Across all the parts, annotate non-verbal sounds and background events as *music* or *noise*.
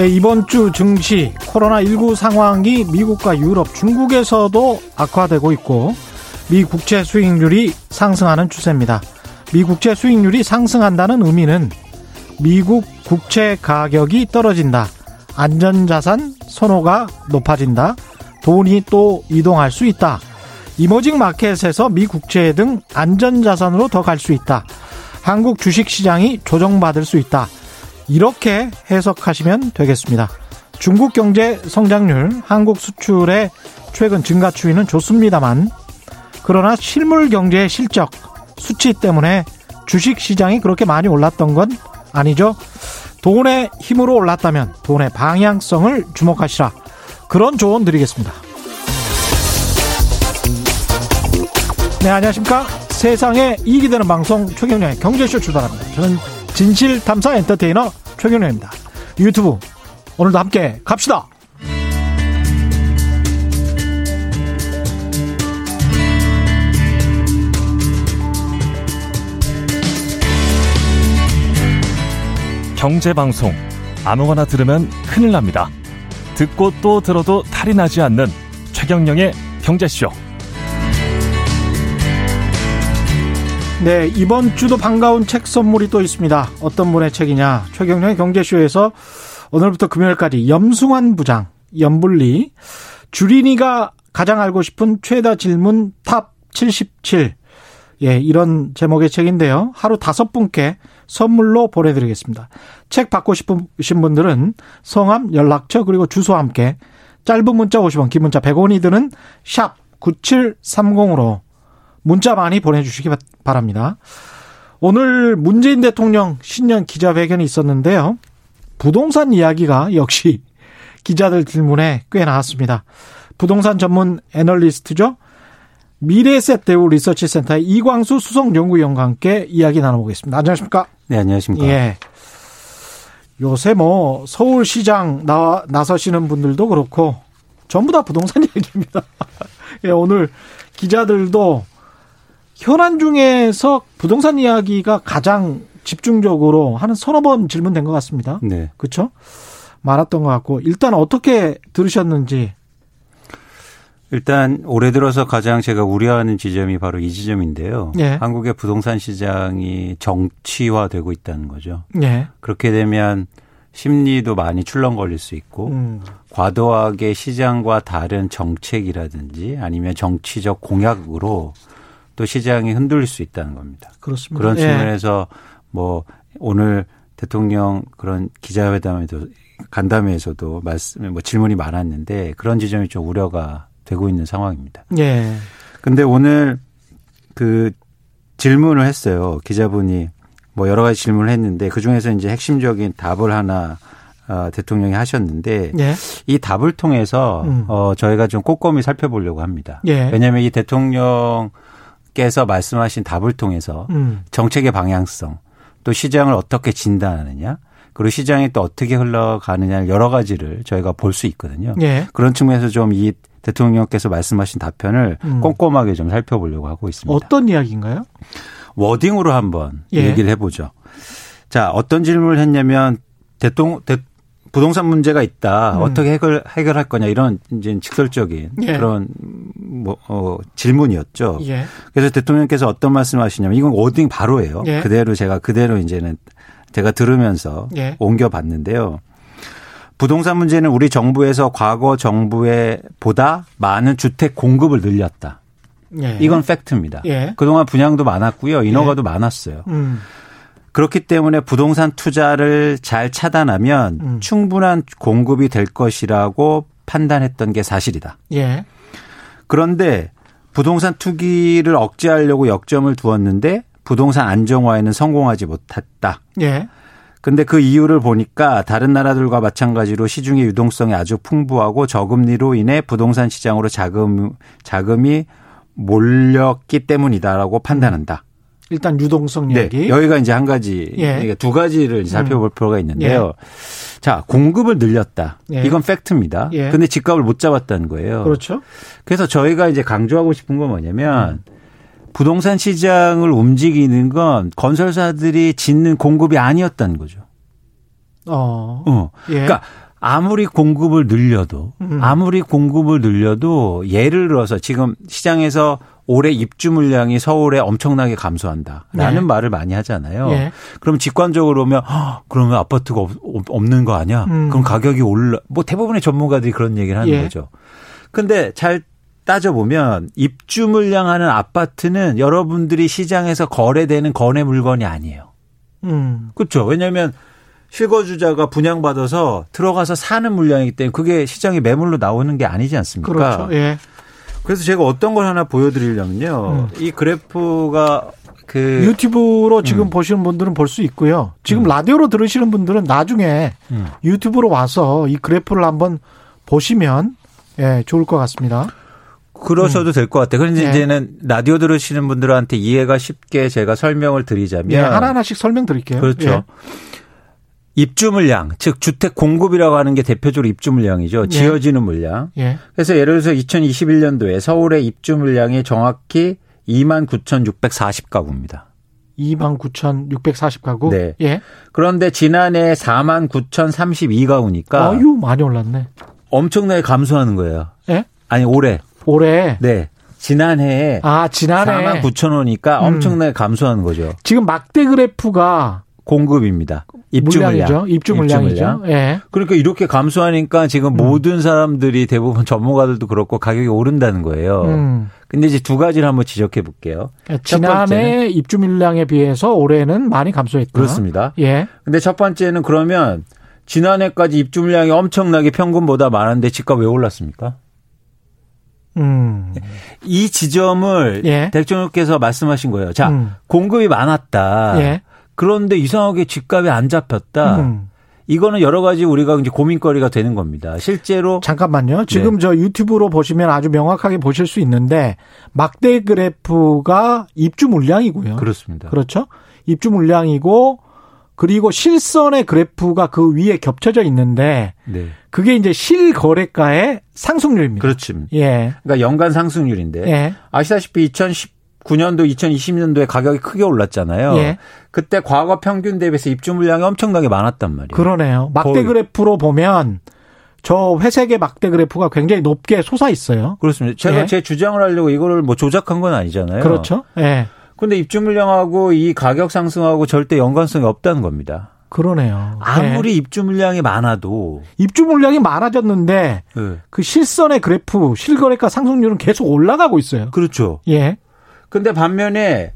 네, 이번 주 증시 코로나19 상황이 미국과 유럽, 중국에서도 악화되고 있고 미 국채 수익률이 상승하는 추세입니다. 미 국채 수익률이 상승한다는 의미는 미국 국채 가격이 떨어진다. 안전자산 선호가 높아진다. 돈이 또 이동할 수 있다. 이머징 마켓에서 미 국채 등 안전자산으로 더 갈 수 있다. 한국 주식시장이 조정받을 수 있다. 이렇게 해석하시면 되겠습니다. 중국 경제 성장률, 한국 수출의 최근 증가 추이는 좋습니다만, 그러나 실물 경제의 실적, 수치 때문에 주식 시장이 그렇게 많이 올랐던 건 아니죠. 돈의 힘으로 올랐다면 돈의 방향성을 주목하시라. 그런 조언 드리겠습니다. 네, 안녕하십니까. 세상에 이익이 되는 방송 최경련의 경제쇼 출발합니다. 저는 진실탐사 엔터테이너 최경련입니다. 유튜브 오늘도 함께 갑시다. 경제방송 아무거나 들으면 큰일 납니다. 듣고 또 들어도 탈이 나지 않는 최경령의 경제쇼. 네, 이번 주도 반가운 책 선물이 또 있습니다. 어떤 분의 책이냐. 최경영의 경제쇼에서 오늘부터 금요일까지 염승환 부장, 염불리, 주린이가 가장 알고 싶은 최다 질문 Top 77. 예, 이런 제목의 책인데요. 하루 다섯 분께 선물로 보내드리겠습니다. 책 받고 싶으신 분들은 성함, 연락처, 그리고 주소와 함께 짧은 문자 50원, 긴 문자 100원이 드는 샵 9730으로 문자 많이 보내주시기 바랍니다. 오늘 문재인 대통령 신년 기자회견이 있었는데요. 부동산 이야기가 역시 기자들 질문에 꽤 나왔습니다. 부동산 전문 애널리스트죠. 미래셋 대우 리서치 센터의 이광수 수석 연구위원과 함께 이야기 나눠보겠습니다. 안녕하십니까? 네, 안녕하십니까? 예. 요새 뭐 서울시장 나 나서시는 분들도 그렇고 전부 다 부동산 *laughs* 얘기입니다. 예, 오늘 기자들도 현안 중에서 부동산 이야기가 가장 집중적으로 하는 서너 번 질문된 것 같습니다. 네. 그렇죠? 많았던 것 같고 일단 어떻게 들으셨는지 일단 올해 들어서 가장 제가 우려하는 지점이 바로 이 지점인데요. 예. 한국의 부동산 시장이 정치화되고 있다는 거죠. 예. 그렇게 되면 심리도 많이 출렁거릴 수 있고 음. 과도하게 시장과 다른 정책이라든지 아니면 정치적 공약으로 또 시장이 흔들릴 수 있다는 겁니다. 그렇습니다. 그런 예. 측면에서 예. 뭐 오늘 대통령 그런 기자회담에도 간담회에서도 말씀 뭐 질문이 많았는데 그런 지점이 좀 우려가 되고 있는 상황입니다. 예. 근데 오늘 그 질문을 했어요. 기자분이 뭐 여러 가지 질문을 했는데 그 중에서 이제 핵심적인 답을 하나 어, 대통령이 하셨는데 예. 이 답을 통해서 음. 어 저희가 좀 꼼꼼히 살펴보려고 합니다. 예. 왜냐하면 이 대통령 께서 말씀하신 답을 통해서 음. 정책의 방향성 또 시장을 어떻게 진단하느냐 그리고 시장이 또 어떻게 흘러가느냐 여러 가지를 저희가 볼 수 있거든요. 예. 그런 측면에서 좀 이 대통령께서 말씀하신 답변을 음. 꼼꼼하게 좀 살펴보려고 하고 있습니다. 어떤 이야기인가요? 워딩으로 한번 예. 얘기를 해보죠. 자, 어떤 질문을 했냐면 대통령, 부동산 문제가 있다. 음. 어떻게 해결, 해결할 거냐. 이런 이제 직설적인 예. 그런 뭐, 어, 질문이었죠. 예. 그래서 대통령께서 어떤 말씀을 하시냐면 이건 워딩 바로예요. 예. 그대로 제가 그대로 이제는 제가 들으면서 예. 옮겨 봤는데요. 부동산 문제는 우리 정부에서 과거 정부에 보다 많은 주택 공급을 늘렸다. 예. 이건 팩트입니다. 예. 그동안 분양도 많았고요. 인허가도 예. 많았어요. 음. 그렇기 때문에 부동산 투자를 잘 차단하면 음. 충분한 공급이 될 것이라고 판단했던 게 사실이다. 예. 그런데 부동산 투기를 억제하려고 역점을 두었는데 부동산 안정화에는 성공하지 못했다. 예. 근데 그 이유를 보니까 다른 나라들과 마찬가지로 시중의 유동성이 아주 풍부하고 저금리로 인해 부동산 시장으로 자금 자금이 몰렸기 때문이다라고 판단한다. 일단 유동성 네, 얘기. 네, 여기가 이제 한 가지, 예. 두 가지를 살펴볼 음. 필요가 있는데요. 예. 자, 공급을 늘렸다. 예. 이건 팩트입니다. 예. 근데 집값을 못 잡았다는 거예요. 그렇죠. 그래서 저희가 이제 강조하고 싶은 건 뭐냐면 음. 부동산 시장을 움직이는 건 건설사들이 짓는 공급이 아니었다는 거죠. 어. 어. 예. 그러니까 아무리 공급을 늘려도 음. 아무리 공급을 늘려도 예를 들어서 지금 시장에서 올해 입주 물량이 서울에 엄청나게 감소한다라는 네. 말을 많이 하잖아요. 네. 그럼 직관적으로 보면 그러면 아파트가 없, 는거 아니야? 음. 그럼 가격이 올라 뭐 대부분의 전문가들이 그런 얘기를 하는 예. 거죠. 근데 잘 따져보면 입주 물량하는 아파트는 여러분들이 시장에서 거래되는 거래 물건이 아니에요. 음. 그렇죠. 왜냐하면 실거주자가 분양받아서 들어가서 사는 물량이기 때문에 그게 시장에 매물로 나오는 게 아니지 않습니까? 그렇죠. 예. 그래서 제가 어떤 걸 하나 보여드리려면요. 음. 이 그래프가 그 유튜브로 지금 음. 보시는 분들은 볼 수 있고요. 지금 음. 라디오로 들으시는 분들은 나중에 음. 유튜브로 와서 이 그래프를 한번 보시면 예, 좋을 것 같습니다. 그러셔도 음. 될것 같아요. 그런데 네. 이제는 라디오 들으시는 분들한테 이해가 쉽게 제가 설명을 드리자면 네, 하나하나씩 설명드릴게요. 그렇죠. 예. 입주 물량, 즉 주택 공급이라고 하는 게 대표적으로 입주 물량이죠. 예. 지어지는 물량. 예. 그래서 예를 들어서 2021년도에 서울의 입주 물량이 정확히 2만 9,640가구입니다. 2만 9,640가구? 네. 예. 그런데 지난해 4만 9,032가구니까. 아유, 많이 올랐네. 엄청나게 감소하는 거예요. 예? 아니, 올해. 올해? 네. 지난해에 아, 지난해 4만 9천 원이니까 음. 엄청나게 감소하는 거죠. 지금 막대 그래프가 공급입니다. 입주 물량이죠. 물량. 입주 물량이죠. 예. 그러니까 이렇게 감소하니까 지금 음. 모든 사람들이 대부분 *laughs* 전문가들도 그렇고 가격이 오른다는 거예요. 음. 근데 이제 두 가지를 한번 지적해 볼게요. 그러니까 지난해 입주 물량에 비해서 올해는 많이 감소했다. 그렇습니다. 예. 근데 첫 번째는 그러면 지난해까지 입주 물량이 엄청나게 평균보다 많은데 집값 왜 올랐습니까? 음. 이 지점을 예. 대통령께서 말씀하신 거예요. 자, 음. 공급이 많았다. 예. 그런데 이상하게 집값이 안 잡혔다. 음. 이거는 여러 가지 우리가 이제 고민거리가 되는 겁니다. 실제로 잠깐만요. 지금 네. 저 유튜브로 보시면 아주 명확하게 보실 수 있는데 막대 그래프가 입주 물량이고요. 그렇습니다. 그렇죠? 입주 물량이고 그리고 실선의 그래프가 그 위에 겹쳐져 있는데 네. 그게 이제 실거래가의 상승률입니다. 그렇지. 예. 그러니까 연간 상승률인데 예. 아시다시피 2019년도, 2020년도에 가격이 크게 올랐잖아요. 예. 그때 과거 평균 대비해서 입주 물량이 엄청나게 많았단 말이에요. 그러네요. 막대. 그래프로 보면 저 회색의 막대 그래프가 굉장히 높게 솟아 있어요. 그렇습니다. 제가 예. 제 주장을 하려고 이거를 뭐 조작한 건 아니잖아요. 그렇죠. 예. 근데 입주 물량하고 이 가격 상승하고 절대 연관성이 없다는 겁니다. 그러네요. 아무리 네. 입주 물량이 많아도 입주 물량이 많아졌는데 네. 그 실선의 그래프 실거래가 상승률은 계속 올라가고 있어요. 그렇죠. 예. 근데 반면에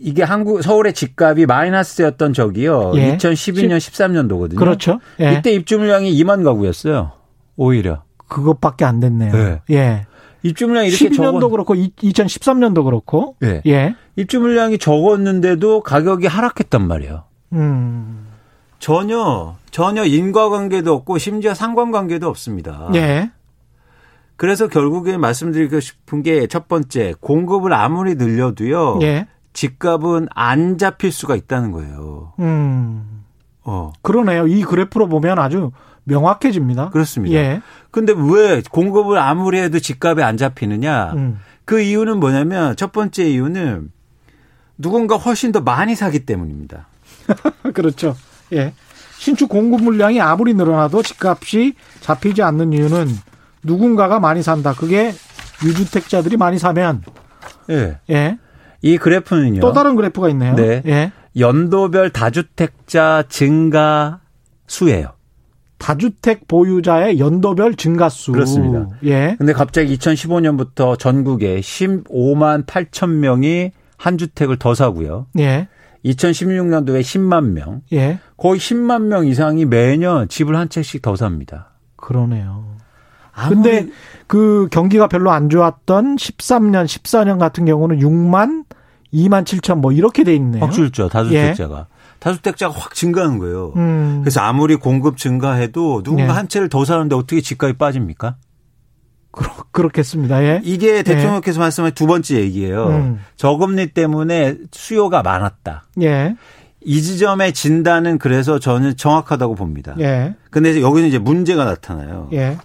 이게 한국 서울의 집값이 마이너스였던 적이요. 예. 2012년 13년도거든요. 그렇죠. 예. 이때 입주 물량이 2만 가구였어요. 오히려. 그것밖에 안 됐네요. 네. 예. 입주 물량이 이렇게 12년도 적었... 그렇고 2013년도 그렇고 예. 예. 입주 물량이 적었는데도 가격이 하락했단 말이에요. 음. 전혀 전혀 인과관계도 없고 심지어 상관관계도 없습니다. 예. 그래서 결국에 말씀드리고 싶은 게 첫 번째 공급을 아무리 늘려도요. 예. 집값은 안 잡힐 수가 있다는 거예요. 음. 어. 그러네요. 이 그래프로 보면 아주 명확해집니다. 그렇습니다. 예. 근데 왜 공급을 아무리 해도 집값이 안 잡히느냐? 음. 그 이유는 뭐냐면 첫 번째 이유는 누군가 훨씬 더 많이 사기 때문입니다. *laughs* 그렇죠. 예. 신축 공급 물량이 아무리 늘어나도 집값이 잡히지 않는 이유는 누군가가 많이 산다. 그게 유주택자들이 많이 사면 예. 예. 이 그래프는요. 또 다른 그래프가 있네요. 네. 예. 연도별 다주택자 증가 수예요. 다주택 보유자의 연도별 증가수. 그렇습니다. 예. 근데 갑자기 2015년부터 전국에 15만 8천 명이 한 주택을 더 사고요. 예. 2016년도에 10만 명. 예. 거의 10만 명 이상이 매년 집을 한 채씩 더 삽니다. 그러네요. 근데 그 경기가 별로 안 좋았던 13년, 14년 같은 경우는 6만, 2만 7천 뭐 이렇게 돼 있네요. 확 줄죠. 다주택자가. 예. 다주택자가 확 증가하는 거예요. 음. 그래서 아무리 공급 증가해도 누군가 네. 한 채를 더 사는데 어떻게 집값이 빠집니까? 그렇, 그렇겠습니다. 예. 이게 대통령께서 예. 말씀하신 두 번째 얘기예요. 음. 저금리 때문에 수요가 많았다. 예. 이 지점의 진단은 그래서 저는 정확하다고 봅니다. 예. 근데 여기는 이제 문제가 나타나요. 예.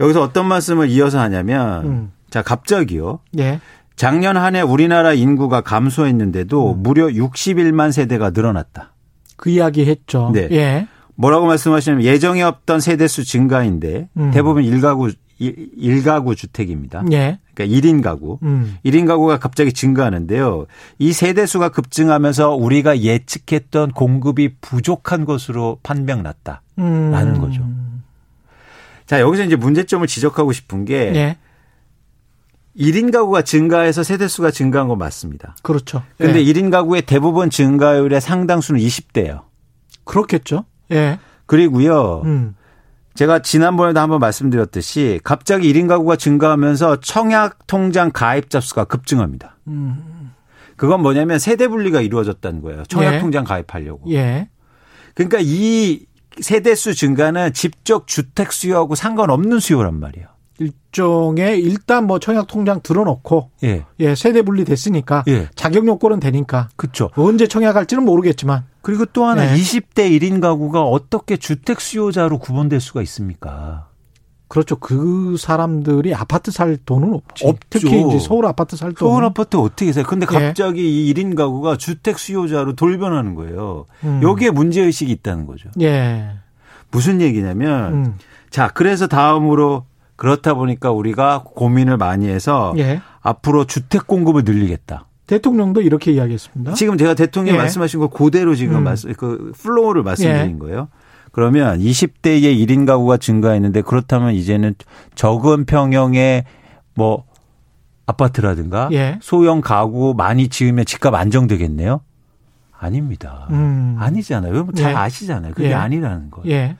여기서 어떤 말씀을 이어서 하냐면 음. 자, 갑자기요. 예. 작년 한 해 우리나라 인구가 감소했는데도 음. 무려 61만 세대가 늘어났다. 그 이야기 했죠. 네. 예. 뭐라고 말씀하시냐면 예정에 없던 세대수 증가인데 음. 대부분 일가구 일가구 주택입니다. 예. 그러니까 1인 가구. 음. 1인 가구가 갑자기 증가하는데요. 이 세대수가 급증하면서 우리가 예측했던 공급이 부족한 것으로 판명났다라는 음. 거죠. 자, 여기서 이제 문제점을 지적하고 싶은 게 예. 1인 가구가 증가해서 세대 수가 증가한 건 맞습니다. 그렇죠. 근데 예. 1인 가구의 대부분 증가율의 상당수는 20대예요. 그렇겠죠. 예. 그리고요. 음. 제가 지난번에도 한번 말씀드렸듯이 갑자기 1인 가구가 증가하면서 청약 통장 가입자 수가 급증합니다. 음. 그건 뭐냐면 세대 분리가 이루어졌다는 거예요. 청약 예. 통장 가입하려고. 예. 그러니까 이 세대수 증가는 집적 주택 수요하고 상관없는 수요란 말이에요. 일종의 일단 뭐 청약 통장 들어놓고 예, 예 세대 분리 됐으니까 예. 자격 요건은 되니까 그렇죠. 언제 청약할지는 모르겠지만 그리고 또 하나 예. 20대 1인 가구가 어떻게 주택 수요자로 구분될 수가 있습니까? 그렇죠. 그 사람들이 아파트 살 돈은 없지. 없죠. 특히 이제 서울 아파트 살 돈. 서울 아파트 어떻게 사요? 근데 예. 갑자기 예. 이 1인 가구가 주택 수요자로 돌변하는 거예요. 음. 여기에 문제 의식이 있다는 거죠. 예. 무슨 얘기냐면 음. 자, 그래서 다음으로 그렇다 보니까 우리가 고민을 많이 해서 예. 앞으로 주택 공급을 늘리겠다. 대통령도 이렇게 이야기했습니다. 지금 제가 대통령이 예. 말씀하신 거 그대로 지금 음. 말씀 그 flow를 말씀드린 예. 거예요. 그러면 20대의 1인 가구가 증가했는데 그렇다면 이제는 적은 평형의 뭐 아파트라든가 예. 소형 가구 많이 지으면 집값 안정되겠네요. 아닙니다. 음. 아니잖아요. 잘 예. 아시잖아요. 그게 예. 아니라는 거예요. 예.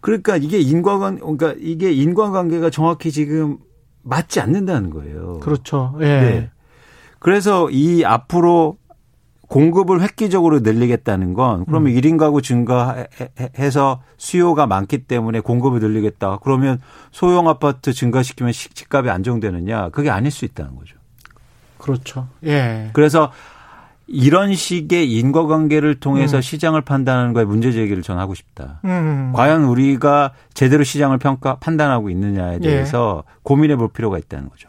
그러니까 이게 인과관 그러니까 이게 인과관계가 정확히 지금 맞지 않는다는 거예요. 그렇죠. 예. 네. 그래서 이 앞으로 공급을 획기적으로 늘리겠다는 건 그러면 음. 1인 가구 증가해서 수요가 많기 때문에 공급을 늘리겠다. 그러면 소형 아파트 증가시키면 집값이 안정되느냐? 그게 아닐 수 있다는 거죠. 그렇죠. 예. 그래서 이런 식의 인과관계를 통해서 음. 시장을 판단하는 거에 문제 제기를 전 하고 싶다. 음. 과연 우리가 제대로 시장을 평가 판단하고 있느냐에 예. 대해서 예. 고민해 볼 필요가 있다는 거죠.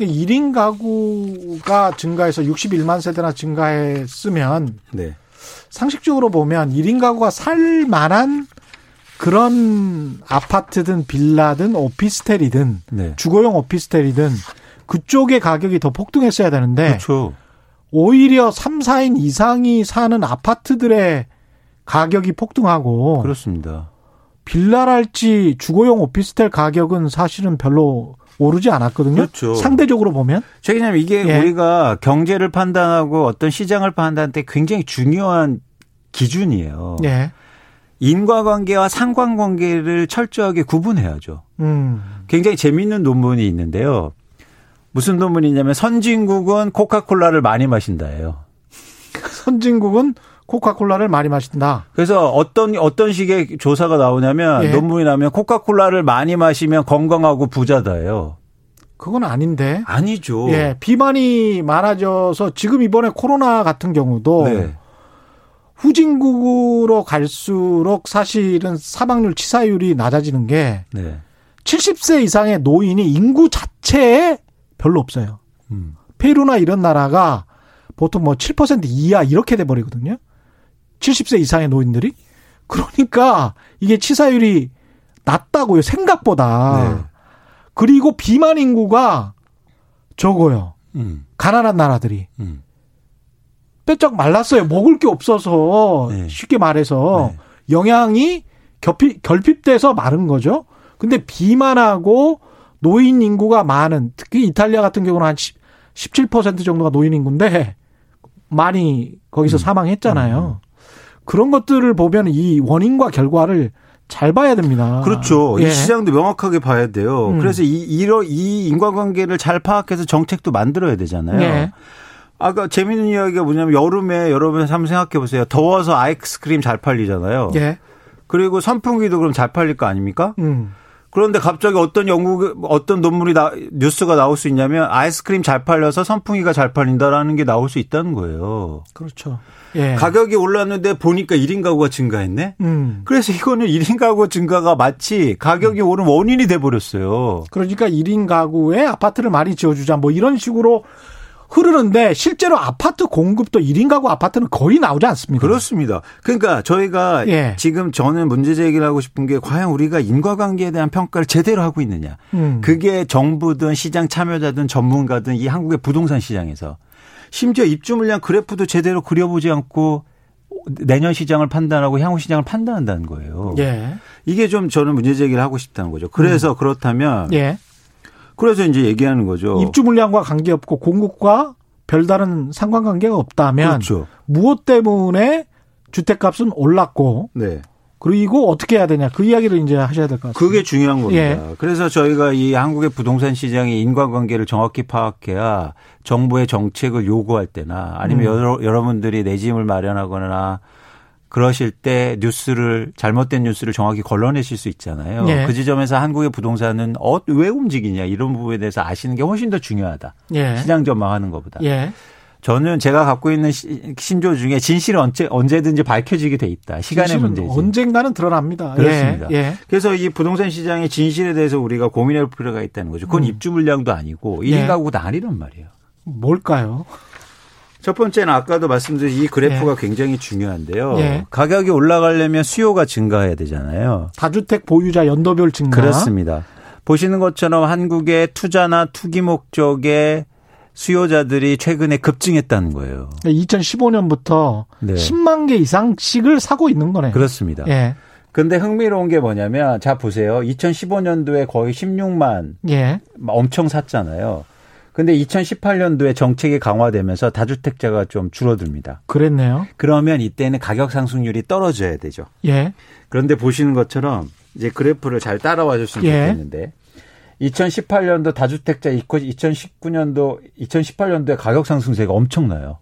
1인 가구가 증가해서 61만 세대나 증가했으면 네. 상식적으로 보면 1인 가구가 살 만한 그런 아파트든 빌라든 오피스텔이든 네. 주거용 오피스텔이든 그쪽의 가격이 더 폭등했어야 되는데 그렇죠. 오히려 3, 4인 이상이 사는 아파트들의 가격이 폭등하고 그렇습니다. 빌라랄지 주거용 오피스텔 가격은 사실은 별로 오르지 않았거든요. 그렇죠. 상대적으로 보면. 최기자님 이게 예. 우리가 경제를 판단하고 어떤 시장을 판단할 때 굉장히 중요한 기준이에요. 예. 인과관계와 상관관계를 철저하게 구분해야죠. 음. 굉장히 재미있는 논문이 있는데요. 무슨 논문이냐면 선진국은 코카콜라를 많이 마신다예요. *laughs* 선진국은 코카콜라를 많이 마신다. 그래서 어떤 어떤 식의 조사가 나오냐면 예. 논문이 나면 코카콜라를 많이 마시면 건강하고 부자다예요. 그건 아닌데. 아니죠. 예, 비만이 많아져서 지금 이번에 코로나 같은 경우도 네. 후진국으로 갈수록 사실은 사망률 치사율이 낮아지는 게 네. 70세 이상의 노인이 인구 자체에 별로 없어요. 음. 페루나 이런 나라가 보통 뭐 7% 이하 이렇게 돼 버리거든요. 70세 이상의 노인들이. 그러니까 이게 치사율이 낮다고요. 생각보다. 네. 그리고 비만 인구가 적어요. 음. 가난한 나라들이. 음. 빼쩍 말랐어요. 먹을 게 없어서 네. 쉽게 말해서 네. 영양이 결핍, 결핍돼서 마른 거죠. 근데 비만하고 노인 인구가 많은 특히 이탈리아 같은 경우는 한17% 정도가 노인 인구인데 많이 거기서 음. 사망했잖아요. 음. 그런 것들을 보면 이 원인과 결과를 잘 봐야 됩니다. 그렇죠. 예. 이 시장도 명확하게 봐야 돼요. 음. 그래서 이, 이러, 이 인과관계를 잘 파악해서 정책도 만들어야 되잖아요. 예. 아까 재밌는 이야기가 뭐냐면 여름에 여러분 한번 생각해 보세요. 더워서 아이스크림 잘 팔리잖아요. 예. 그리고 선풍기도 그럼 잘 팔릴 거 아닙니까? 음. 그런데 갑자기 어떤 연구 어떤 논문이 나, 뉴스가 나올 수 있냐면 아이스크림 잘 팔려서 선풍기가 잘 팔린다라는 게 나올 수 있다는 거예요. 그렇죠. 예. 가격이 올랐는데 보니까 1인 가구가 증가했네. 음. 그래서 이거는 1인 가구 증가가 마치 가격이 음. 오른 원인이 돼 버렸어요. 그러니까 1인 가구에 아파트를 많이 지어 주자 뭐 이런 식으로 흐르는데 실제로 아파트 공급도 1인 가구 아파트는 거의 나오지 않습니다. 그렇습니다. 그러니까 저희가 예. 지금 저는 문제 제기를 하고 싶은 게 과연 우리가 인과관계에 대한 평가를 제대로 하고 있느냐. 음. 그게 정부든 시장 참여자든 전문가든 이 한국의 부동산 시장에서 심지어 입주 물량 그래프도 제대로 그려보지 않고 내년 시장을 판단하고 향후 시장을 판단한다는 거예요. 예. 이게 좀 저는 문제 제기를 하고 싶다는 거죠. 그래서 음. 그렇다면 예. 그래서 이제 얘기하는 거죠. 입주 물량과 관계없고 공급과 별다른 상관관계가 없다면 그렇죠. 무엇 때문에 주택값은 올랐고 네. 그리고 어떻게 해야 되냐 그 이야기를 이제 하셔야 될 것 같습니다. 그게 중요한 겁니다. 예. 그래서 저희가 이 한국의 부동산 시장의 인과관계를 정확히 파악해야 정부의 정책을 요구할 때나 아니면 음. 여러, 여러분들이 내 집을 마련하거나 그러실 때 뉴스를 잘못된 뉴스를 정확히 걸러내실 수 있잖아요. 예. 그 지점에서 한국의 부동산은 어, 왜 움직이냐 이런 부분에 대해서 아시는 게 훨씬 더 중요하다. 예. 시장 전망하는 것보다. 예. 저는 제가 갖고 있는 신조 중에 진실은 언제 언제든지 밝혀지게 돼 있다. 시간의 문제지. 언젠가는 드러납니다. 그렇습니다. 예. 예. 그래서 이 부동산 시장의 진실에 대해서 우리가 고민할 필요가 있다는 거죠. 그건 음. 입주 물량도 아니고 1인 예. 가구가 아니란 말이에요. 뭘까요? 첫 번째는 아까도 말씀드린 이 그래프가 예. 굉장히 중요한데요. 예. 가격이 올라가려면 수요가 증가해야 되잖아요. 다주택 보유자 연도별 증가. 그렇습니다. 보시는 것처럼 한국의 투자나 투기 목적의 수요자들이 최근에 급증했다는 거예요. 2015년부터 네. 10만 개 이상씩을 사고 있는 거네요. 그렇습니다. 예. 근데 흥미로운 게 뭐냐면 자 보세요. 2015년도에 거의 16만 예. 엄청 샀잖아요. 근데 2018년도에 정책이 강화되면서 다주택자가 좀 줄어듭니다. 그랬네요. 그러면 이때는 가격 상승률이 떨어져야 되죠. 예. 그런데 보시는 것처럼 이제 그래프를 잘 따라와 줬으면 예. 좋겠는데 2018년도 다주택자 있고 2019년도 2018년도에 가격 상승세가 엄청나요.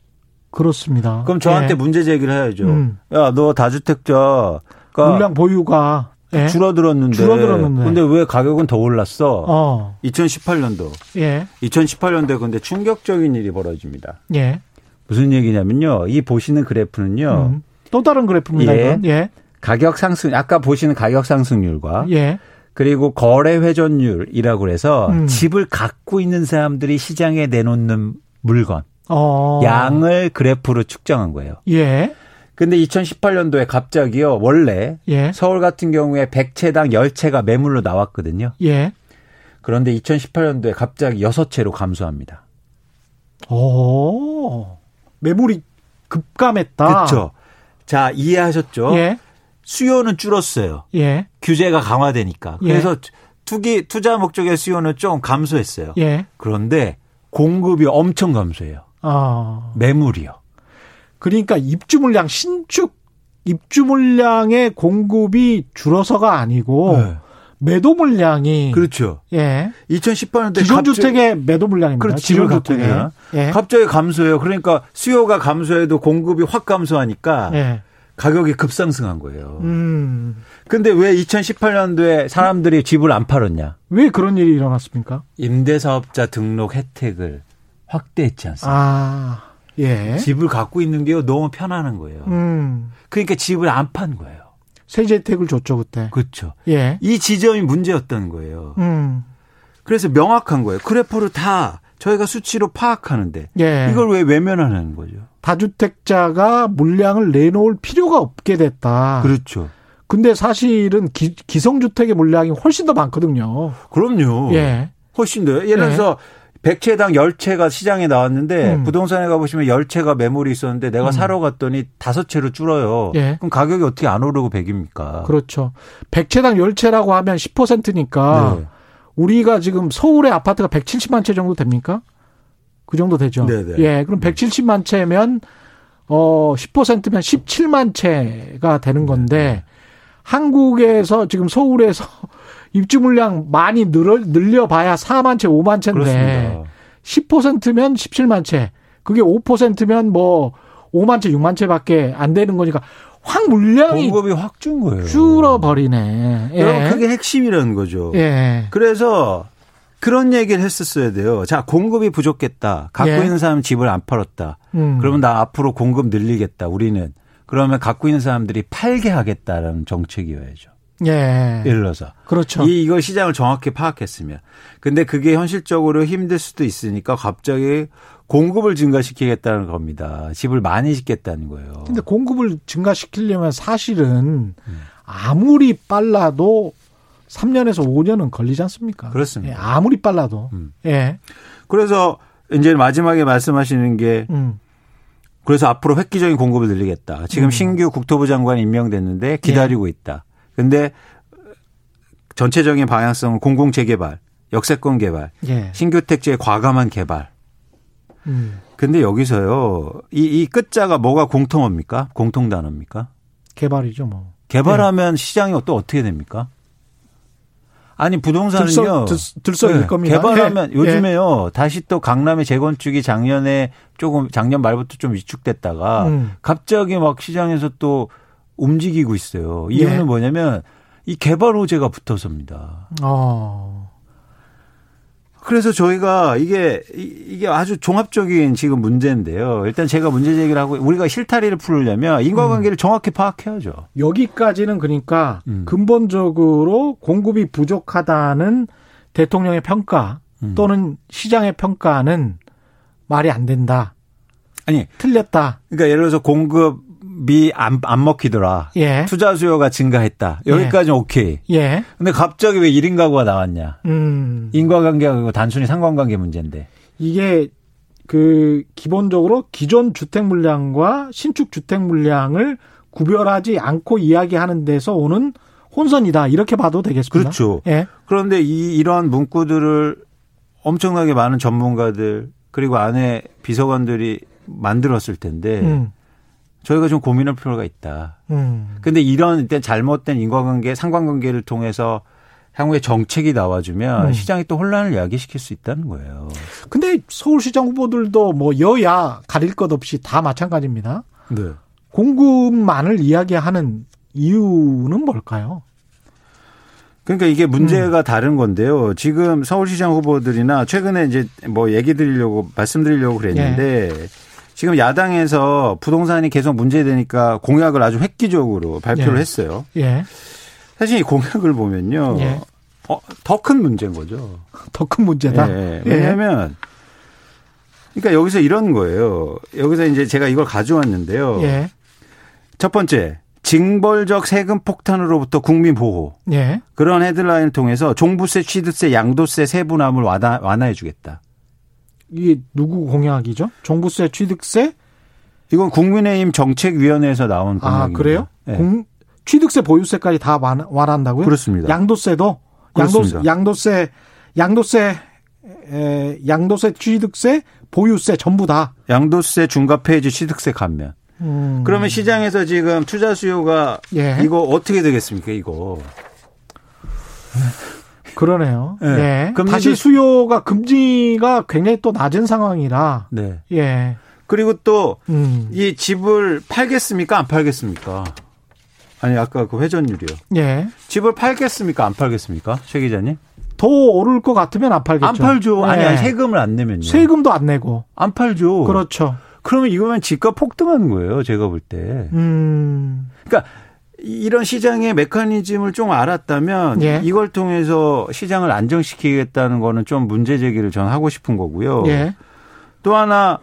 그렇습니다. 그럼 저한테 예. 문제 제기를 해야죠. 음. 야, 너 다주택자 물량 보유가 예? 줄어들었는데. 줄어들었는데. 근데 왜 가격은 더 올랐어? 어. 2018년도. 예. 2018년도에 근데 충격적인 일이 벌어집니다. 예. 무슨 얘기냐면요. 이 보시는 그래프는요. 음. 또 다른 그래프입니다. 예. 예. 가격 상승, 아까 보시는 가격 상승률과. 예. 그리고 거래 회전율이라고 해서 음. 집을 갖고 있는 사람들이 시장에 내놓는 물건. 어. 양을 그래프로 측정한 거예요. 예. 근데 2018년도에 갑자기요, 원래 예. 서울 같은 경우에 100채당 10채가 매물로 나왔거든요. 예. 그런데 2018년도에 갑자기 6채로 감소합니다. 오. 매물이 급감했다. 그렇죠. 자, 이해하셨죠? 예. 수요는 줄었어요. 예. 규제가 강화되니까. 예. 그래서 투기 투자 목적의 수요는 좀 감소했어요. 예. 그런데 공급이 엄청 감소해요. 아. 매물이요. 그러니까 입주 물량 신축 입주 물량의 공급이 줄어서가 아니고 네. 매도 물량이 그렇죠. 예. 2018년대 기존 주택의 매도 물량입니다. 그렇죠. 기존 주택에 예. 갑자기 감소해요. 그러니까 수요가 감소해도 공급이 확 감소하니까 예. 가격이 급상승한 거예요. 음. 근데 왜 2018년도에 사람들이 집을 안 팔았냐? 왜 그런 일이 일어났습니까? 임대사업자 등록 혜택을 확대했지 않습니까? 아. 예. 집을 갖고 있는 게 너무 편안한 거예요. 음. 그러니까 집을 안 판 거예요. 세제 혜택을 줬죠 그때. 그렇죠. 예. 이 지점이 문제였던 거예요. 음. 그래서 명확한 거예요. 그래프를 다 저희가 수치로 파악하는데 예. 이걸 왜 외면하는 거죠? 다주택자가 물량을 내놓을 필요가 없게 됐다. 그렇죠. 근데 사실은 기, 성주택의 물량이 훨씬 더 많거든요. 그럼요. 예. 훨씬 더요. 예를 들어서 예. 100채당 10채가 시장에 나왔는데 음. 부동산에 가보시면 10채가 매물이 있었는데 내가 음. 사러 갔더니 5채로 줄어요. 예. 그럼 가격이 어떻게 안 오르고 100입니까? 그렇죠. 100채당 10채라고 하면 10%니까 네. 우리가 지금 서울의 아파트가 170만 채 정도 됩니까? 그 정도 되죠. 네네. 네. 예. 그럼 170만 채면 어 10%면 17만 채가 되는 건데 네. 한국에서 지금 서울에서 입주 물량 많이 늘어, 늘려봐야 4만 채, 5만 채인데 그렇습니다. 10%면 17만 채. 그게 5%면 뭐 5만 채, 6만 채밖에 안 되는 거니까 확 물량이 공급이 확 준 거예요. 줄어버리네. 예. 여러분 그게 핵심이라는 거죠. 예. 그래서 그런 얘기를 했었어야 돼요. 자, 공급이 부족했다. 갖고 예. 있는 사람 집을 안 팔았다. 음. 그러면 나 앞으로 공급 늘리겠다. 우리는. 그러면 갖고 있는 사람들이 팔게 하겠다라는 정책이어야죠. 예. 예를 들어서. 그렇죠. 이, 이걸 시장을 정확히 파악했으면. 근데 그게 현실적으로 힘들 수도 있으니까 갑자기 공급을 증가시키겠다는 겁니다. 집을 많이 짓겠다는 거예요. 근데 공급을 증가시키려면 사실은 아무리 빨라도 3년에서 5년은 걸리지 않습니까? 그렇습니다. 예, 아무리 빨라도. 음. 예. 그래서 이제 마지막에 말씀하시는 게 음. 그래서 앞으로 획기적인 공급을 늘리겠다. 지금 음. 신규 국토부 장관이 임명됐는데 기다리고 예. 있다. 근데 전체적인 방향성은 공공 재개발, 역세권 개발, 예. 신규 택지의 과감한 개발. 음. 근데 여기서요. 이, 이 끝자가 뭐가 공통어입니까? 공통 단어입니까? 개발이죠, 뭐. 개발하면 예. 시장이 또 어떻게 됩니까? 아니 부동산은요 들썩, 들썩 일 네, 겁니다. 개발하면 예. 요즘에요 예. 다시 또 강남의 재건축이 작년에 조금 작년 말부터 좀 위축됐다가 음. 갑자기 막 시장에서 또 움직이고 있어요. 이유는 예. 뭐냐면 이 개발 호재가 붙어서입니다. 어. 그래서 저희가 이게 이게 아주 종합적인 지금 문제인데요. 일단 제가 문제 제기를 하고 우리가 실타리를 풀려면 인과관계를 음. 정확히 파악해야죠. 여기까지는 그러니까 음. 근본적으로 공급이 부족하다는 대통령의 평가 음. 또는 시장의 평가는 말이 안 된다. 아니 틀렸다. 그러니까 예를 들어서 공급 미안 안 먹히더라. 예. 투자 수요가 증가했다. 여기까지는 예. 오케이. 예. 근데 갑자기 왜 1인 가구가 나왔냐? 음. 인과관계가 단순히 상관관계 문제인데. 이게 그 기본적으로 기존 주택 물량과 신축 주택 물량을 구별하지 않고 이야기하는 데서 오는 혼선이다. 이렇게 봐도 되겠습니다. 그렇죠. 예. 그런데 이 이런 문구들을 엄청나게 많은 전문가들 그리고 안에 비서관들이 만들었을 텐데 음. 저희가 좀 고민할 필요가 있다. 음. 근데 이런 일단 잘못된 인과관계, 상관관계를 통해서 향후에 정책이 나와주면 음. 시장이 또 혼란을 야기시킬 수 있다는 거예요. 근데 서울시장 후보들도 뭐 여야 가릴 것 없이 다 마찬가지입니다. 네. 공급만을 이야기하는 이유는 뭘까요? 그러니까 이게 문제가 음. 다른 건데요. 지금 서울시장 후보들이나 최근에 이제 뭐 얘기 드리려고 말씀드리려고 그랬는데 예. 지금 야당에서 부동산이 계속 문제되니까 공약을 아주 획기적으로 발표를 예. 했어요. 예. 사실 이 공약을 보면요. 예. 어, 더 큰 문제인 거죠. *laughs* 더 큰 문제다. 예. 예. 왜냐하면 그러니까 여기서 이런 거예요. 여기서 이제 제가 이걸 가져왔는데요. 예. 첫 번째 징벌적 세금 폭탄으로부터 국민 보호. 예. 그런 헤드라인을 통해서 종부세, 취득세, 양도세 세분함을 완화해 주겠다. 이게 누구 공약이죠? 종부세, 취득세? 이건 국민의힘 정책위원회에서 나온 아, 공약입니다. 아 그래요? 네. 공, 취득세, 보유세까지 다 완화한다고요? 그렇습니다. 양도세도 양도 양도세 양도세 에, 양도세, 취득세, 보유세 전부 다 양도세 중과 폐지, 취득세 감면. 음. 그러면 시장에서 지금 투자 수요가 예. 이거 어떻게 되겠습니까? 이거. 그러네요. 네. 네. 다시 수요가 금지가 굉장히 또 낮은 상황이라. 네. 예. 그리고 또이 음. 집을 팔겠습니까? 안 팔겠습니까? 아니 아까 그 회전율이요. 예. 집을 팔겠습니까? 안 팔겠습니까? 최 기자님? 더 오를 것 같으면 안 팔겠죠. 안 팔죠. 네. 아니, 아니 세금을 안 내면요. 세금도 안 내고. 안 팔죠. 그렇죠. 그러면 이거면 집값 폭등하는 거예요. 제가 볼 때. 음. 그러니까 이런 시장의 메커니즘을 좀 알았다면 예. 이걸 통해서 시장을 안정시키겠다는 거는 좀 문제 제기를 전 하고 싶은 거고요. 예. 또 하나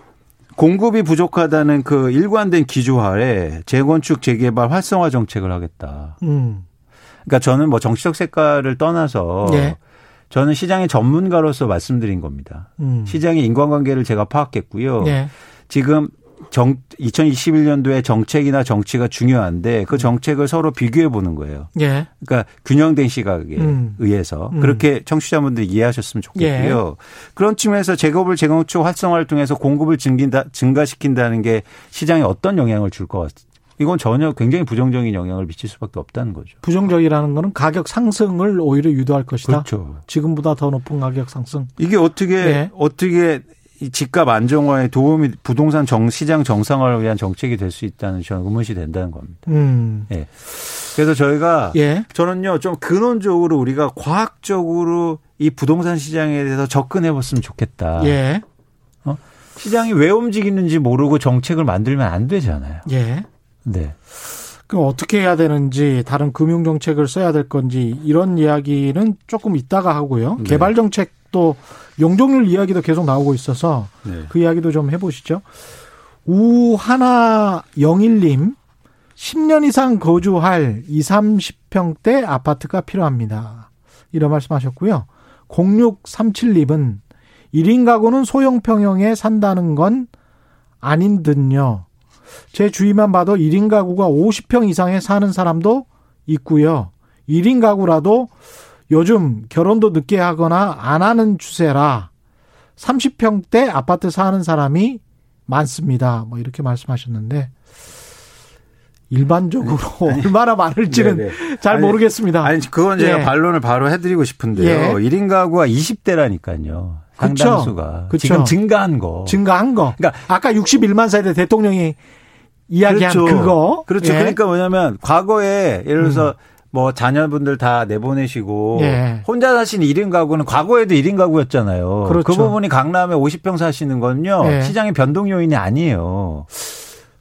공급이 부족하다는 그 일관된 기조하에 재건축 재개발 활성화 정책을 하겠다. 음. 그러니까 저는 뭐 정치적 색깔을 떠나서 예. 저는 시장의 전문가로서 말씀드린 겁니다. 음. 시장의 인과관계를 제가 파악했고요. 예. 지금 정 2021년도에 정책이나 정치가 중요한데 그 정책을 서로 비교해 보는 거예요. 예. 그러니까 균형된 시각에 음. 의해서 음. 그렇게 청취자분들이 이해하셨으면 좋겠고요. 예. 그런 측면에서 재고을 재건축 활성화를 통해서 공급을 증긴다, 증가시킨다는 게 시장에 어떤 영향을 줄 것 같아요. 이건 전혀 굉장히 부정적인 영향을 미칠 수밖에 없다는 거죠. 부정적이라는 거는 가격 상승을 오히려 유도할 것이다. 그렇죠. 지금보다 더 높은 가격 상승. 이게 어떻게 네. 어떻게 이 집값 안정화에 도움이 부동산 정 시장 정상화를 위한 정책이 될 수 있다는 저는 의문시 된다는 겁니다. 음. 예. 그래서 저희가 예. 저는요 좀 근원적으로 우리가 과학적으로 이 부동산 시장에 대해서 접근해 봤으면 좋겠다. 예. 어? 시장이 왜 움직이는지 모르고 정책을 만들면 안 되잖아요. 예. 네. 그럼 어떻게 해야 되는지 다른 금융 정책을 써야 될 건지 이런 이야기는 조금 이따가 하고요. 네. 개발 정책 또 용적률 이야기도 계속 나오고 있어서 네. 그 이야기도 좀 해보시죠. 우하나 영일님 10년 이상 거주할 2, 30평대 아파트가 필요합니다. 이런 말씀하셨고요. 0637님은 1인 가구는 소형 평형에 산다는 건 아닌 듯요. 제 주위만 봐도 1인 가구가 50평 이상에 사는 사람도 있고요. 1인 가구라도 요즘 결혼도 늦게 하거나 안 하는 추세라 30평대 아파트 사는 사람이 많습니다. 뭐 이렇게 말씀하셨는데 일반적으로 아니, *laughs* 얼마나 많을지는 네네. 네. 잘 아니, 모르겠습니다. 아니 그건 제가 예. 반론을 바로 해드리고 싶은데요. 예. 1인 가구가 20대라니까요. 상당수가 그쵸. 지금 증가한 거. 증가한 거. 그러니까 아까 61만 세대 대통령이 이야기한 그렇죠. 그거. 그렇죠. 예. 그러니까 뭐냐면 과거에 예를 들어서 음. 뭐 자녀분들 다 내보내시고 예. 혼자 사시는 1인 가구는 과거에도 1인 가구였잖아요. 그렇죠. 그 부분이 강남에 50평 사시는 건요. 예. 시장의 변동 요인이 아니에요.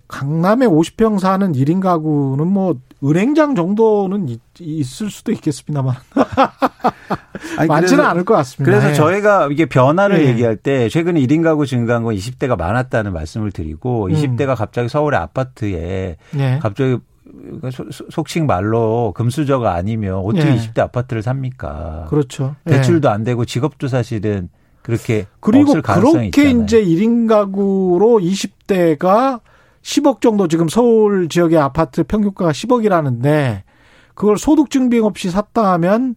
강남에 50평 사는 1인 가구는 뭐 은행장 정도는 있, 을 수도 있겠습니다만 *laughs* 아니, 많지는 않을 것 같습니다. 그래서 예. 저희가 이게 변화를 예. 얘기할 때 최근에 1인 가구 증가한 건 20대가 많았다는 말씀을 드리고 음. 20대가 갑자기 서울의 아파트에 예. 갑자기 속칭 말로 금수저가 아니면 어떻게 예. 20대 아파트를 삽니까? 그렇죠. 대출도 안 되고 직업도 사실은 그렇게 그리고 그렇게 있잖아요. 이제 1인 가구로 20대가 10억 정도 지금 서울 지역의 아파트 평균가가 10억이라는데 그걸 소득 증빙 없이 샀다 하면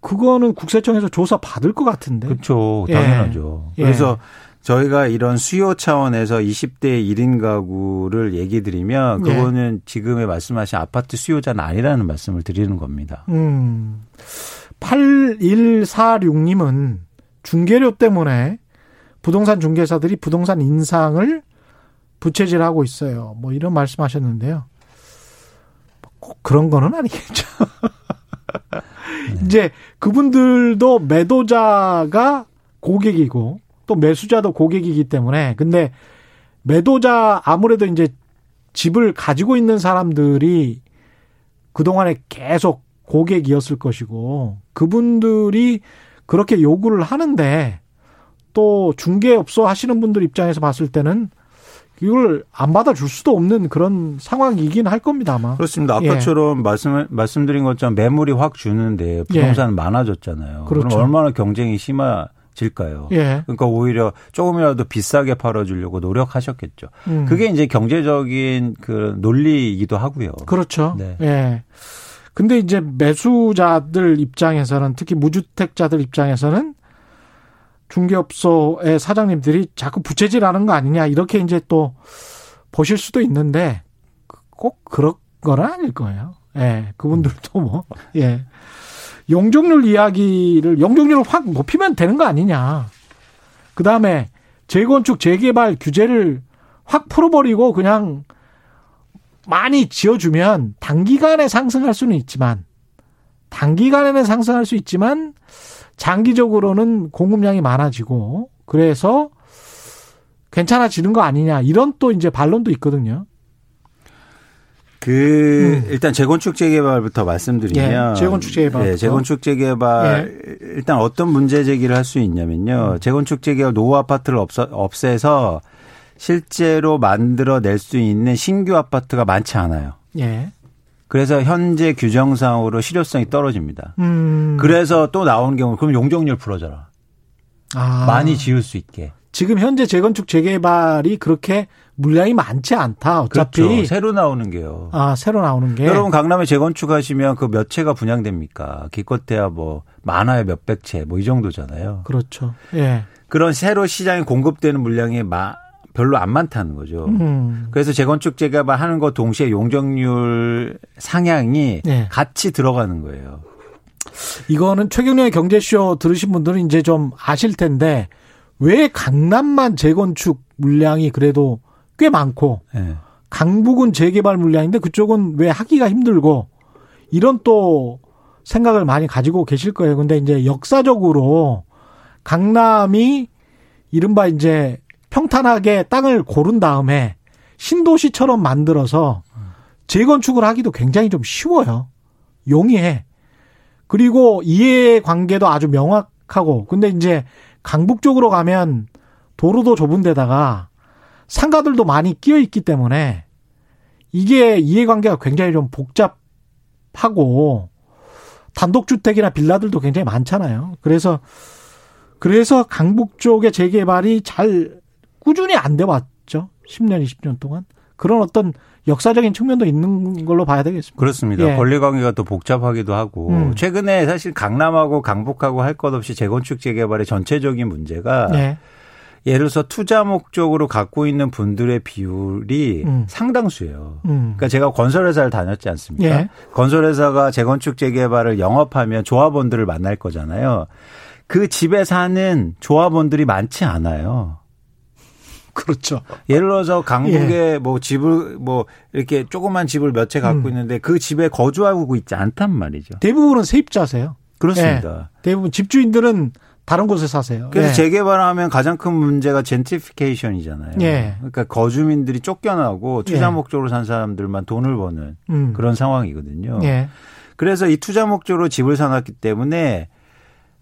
그거는 국세청에서 조사 받을 것 같은데. 그렇죠. 당연하죠. 예. 그래서 저희가 이런 수요 차원에서 20대 1인 가구를 얘기 드리면 예. 그거는 예. 지금에 말씀하신 아파트 수요자는 아니라는 말씀을 드리는 겁니다. 음. 8146님은 중개료 때문에 부동산 중개사들이 부동산 인상을 부채질하고 있어요. 뭐 이런 말씀하셨는데요. 꼭 그런 거는 아니겠죠. *laughs* 네. 이제 그분들도 매도자가 고객이고 또 매수자도 고객이기 때문에 근데 매도자 아무래도 이제 집을 가지고 있는 사람들이 그동안에 계속 고객이었을 것이고 그분들이 그렇게 요구를 하는데 또 중개업소 하시는 분들 입장에서 봤을 때는 이걸 안 받아줄 수도 없는 그런 상황이긴 할 겁니다, 아마. 그렇습니다. 아까처럼 예. 말씀, 말씀드린 것처럼 매물이 확 주는데 부동산 예. 많아졌잖아요. 그렇죠. 그럼 얼마나 경쟁이 심해 질까요? 예. 그러니까 오히려 조금이라도 비싸게 팔아주려고 노력하셨겠죠. 음. 그게 이제 경제적인 그 논리이기도 하고요. 그렇죠. 네. 예. 근데 이제 매수자들 입장에서는 특히 무주택자들 입장에서는 중개업소의 사장님들이 자꾸 부채질하는 거 아니냐 이렇게 이제 또 보실 수도 있는데 꼭 그런 건 아닐 거예요. 예, 그분들도 뭐 예. 용적률 이야기를 용적률을 확 높이면 되는 거 아니냐. 그 다음에 재건축 재개발 규제를 확 풀어버리고 그냥 많이 지어주면 단기간에 상승할 수는 있지만 단기간에는 상승할 수 있지만 장기적으로는 공급량이 많아지고 그래서 괜찮아지는 거 아니냐 이런 또 이제 반론도 있거든요. 그 음. 일단 재건축 재개발부터 말씀드리면 예, 재건축 재개발 예, 재건축 재개발 예. 일단 어떤 문제 제기를 할 수 있냐면요. 음. 재건축 재개발 노후 아파트를 없어, 없애서 실제로 만들어 낼 수 있는 신규 아파트가 많지 않아요. 예. 그래서 현재 규정상으로 실효성이 떨어집니다. 음. 그래서 또 나오는 경우 그럼 용적률 풀어줘라. 아. 많이 지을 수 있게. 지금 현재 재건축 재개발이 그렇게 물량이 많지 않다. 어차피 그렇죠. 새로 나오는 게요. 아 새로 나오는 게. 여러분 강남에 재건축하시면 그 몇 채가 분양됩니까? 기껏해야 뭐 많아야 몇백 채 뭐 이 정도잖아요. 그렇죠. 예. 그런 새로 시장에 공급되는 물량이 마, 별로 안 많다는 거죠. 음. 그래서 재건축 재개발 하는 것 동시에 용적률 상향이 네. 같이 들어가는 거예요. 이거는 최경련의 경제쇼 들으신 분들은 이제 좀 아실 텐데 왜 강남만 재건축 물량이 그래도 꽤 많고 네. 강북은 재개발 물량인데 그쪽은 왜 하기가 힘들고 이런 또 생각을 많이 가지고 계실 거예요. 근데 이제 역사적으로 강남이 이른바 이제 평탄하게 땅을 고른 다음에 신도시처럼 만들어서 재건축을 하기도 굉장히 좀 쉬워요. 용이해. 그리고 이해 관계도 아주 명확 하고 근데 이제 강북 쪽으로 가면 도로도 좁은 데다가 상가들도 많이 끼어 있기 때문에 이게 이해관계가 굉장히 좀 복잡하고 단독주택이나 빌라들도 굉장히 많잖아요. 그래서 그래서 강북 쪽의 재개발이 잘 꾸준히 안 돼 왔죠. 10년, 20년 동안. 그런 어떤 역사적인 측면도 있는 걸로 봐야 되겠습니다. 그렇습니다. 예. 권리 관계가 또 복잡하기도 하고 음. 최근에 사실 강남하고 강북하고 할 것 없이 재건축 재개발의 전체적인 문제가 예. 예를 들어서 투자 목적으로 갖고 있는 분들의 비율이 음. 상당수예요. 음. 그러니까 제가 건설회사를 다녔지 않습니까? 예. 건설회사가 재건축 재개발을 영업하면 조합원들을 만날 거잖아요. 그 집에 사는 조합원들이 많지 않아요. 그렇죠. 예를 들어서 강북에 예. 뭐 집을 뭐 이렇게 조그만 집을 몇 채 갖고 음. 있는데 그 집에 거주하고 있지 않단 말이죠. 대부분은 세입자세요. 그렇습니다. 예. 대부분 집주인들은 다른 곳에 사세요. 그래서 예. 재개발하면 가장 큰 문제가 젠트리피케이션이잖아요. 예. 그러니까 거주민들이 쫓겨나고 투자 예. 목적으로 산 사람들만 돈을 버는 음. 그런 상황이거든요. 예. 그래서 이 투자 목적으로 집을 사놨기 때문에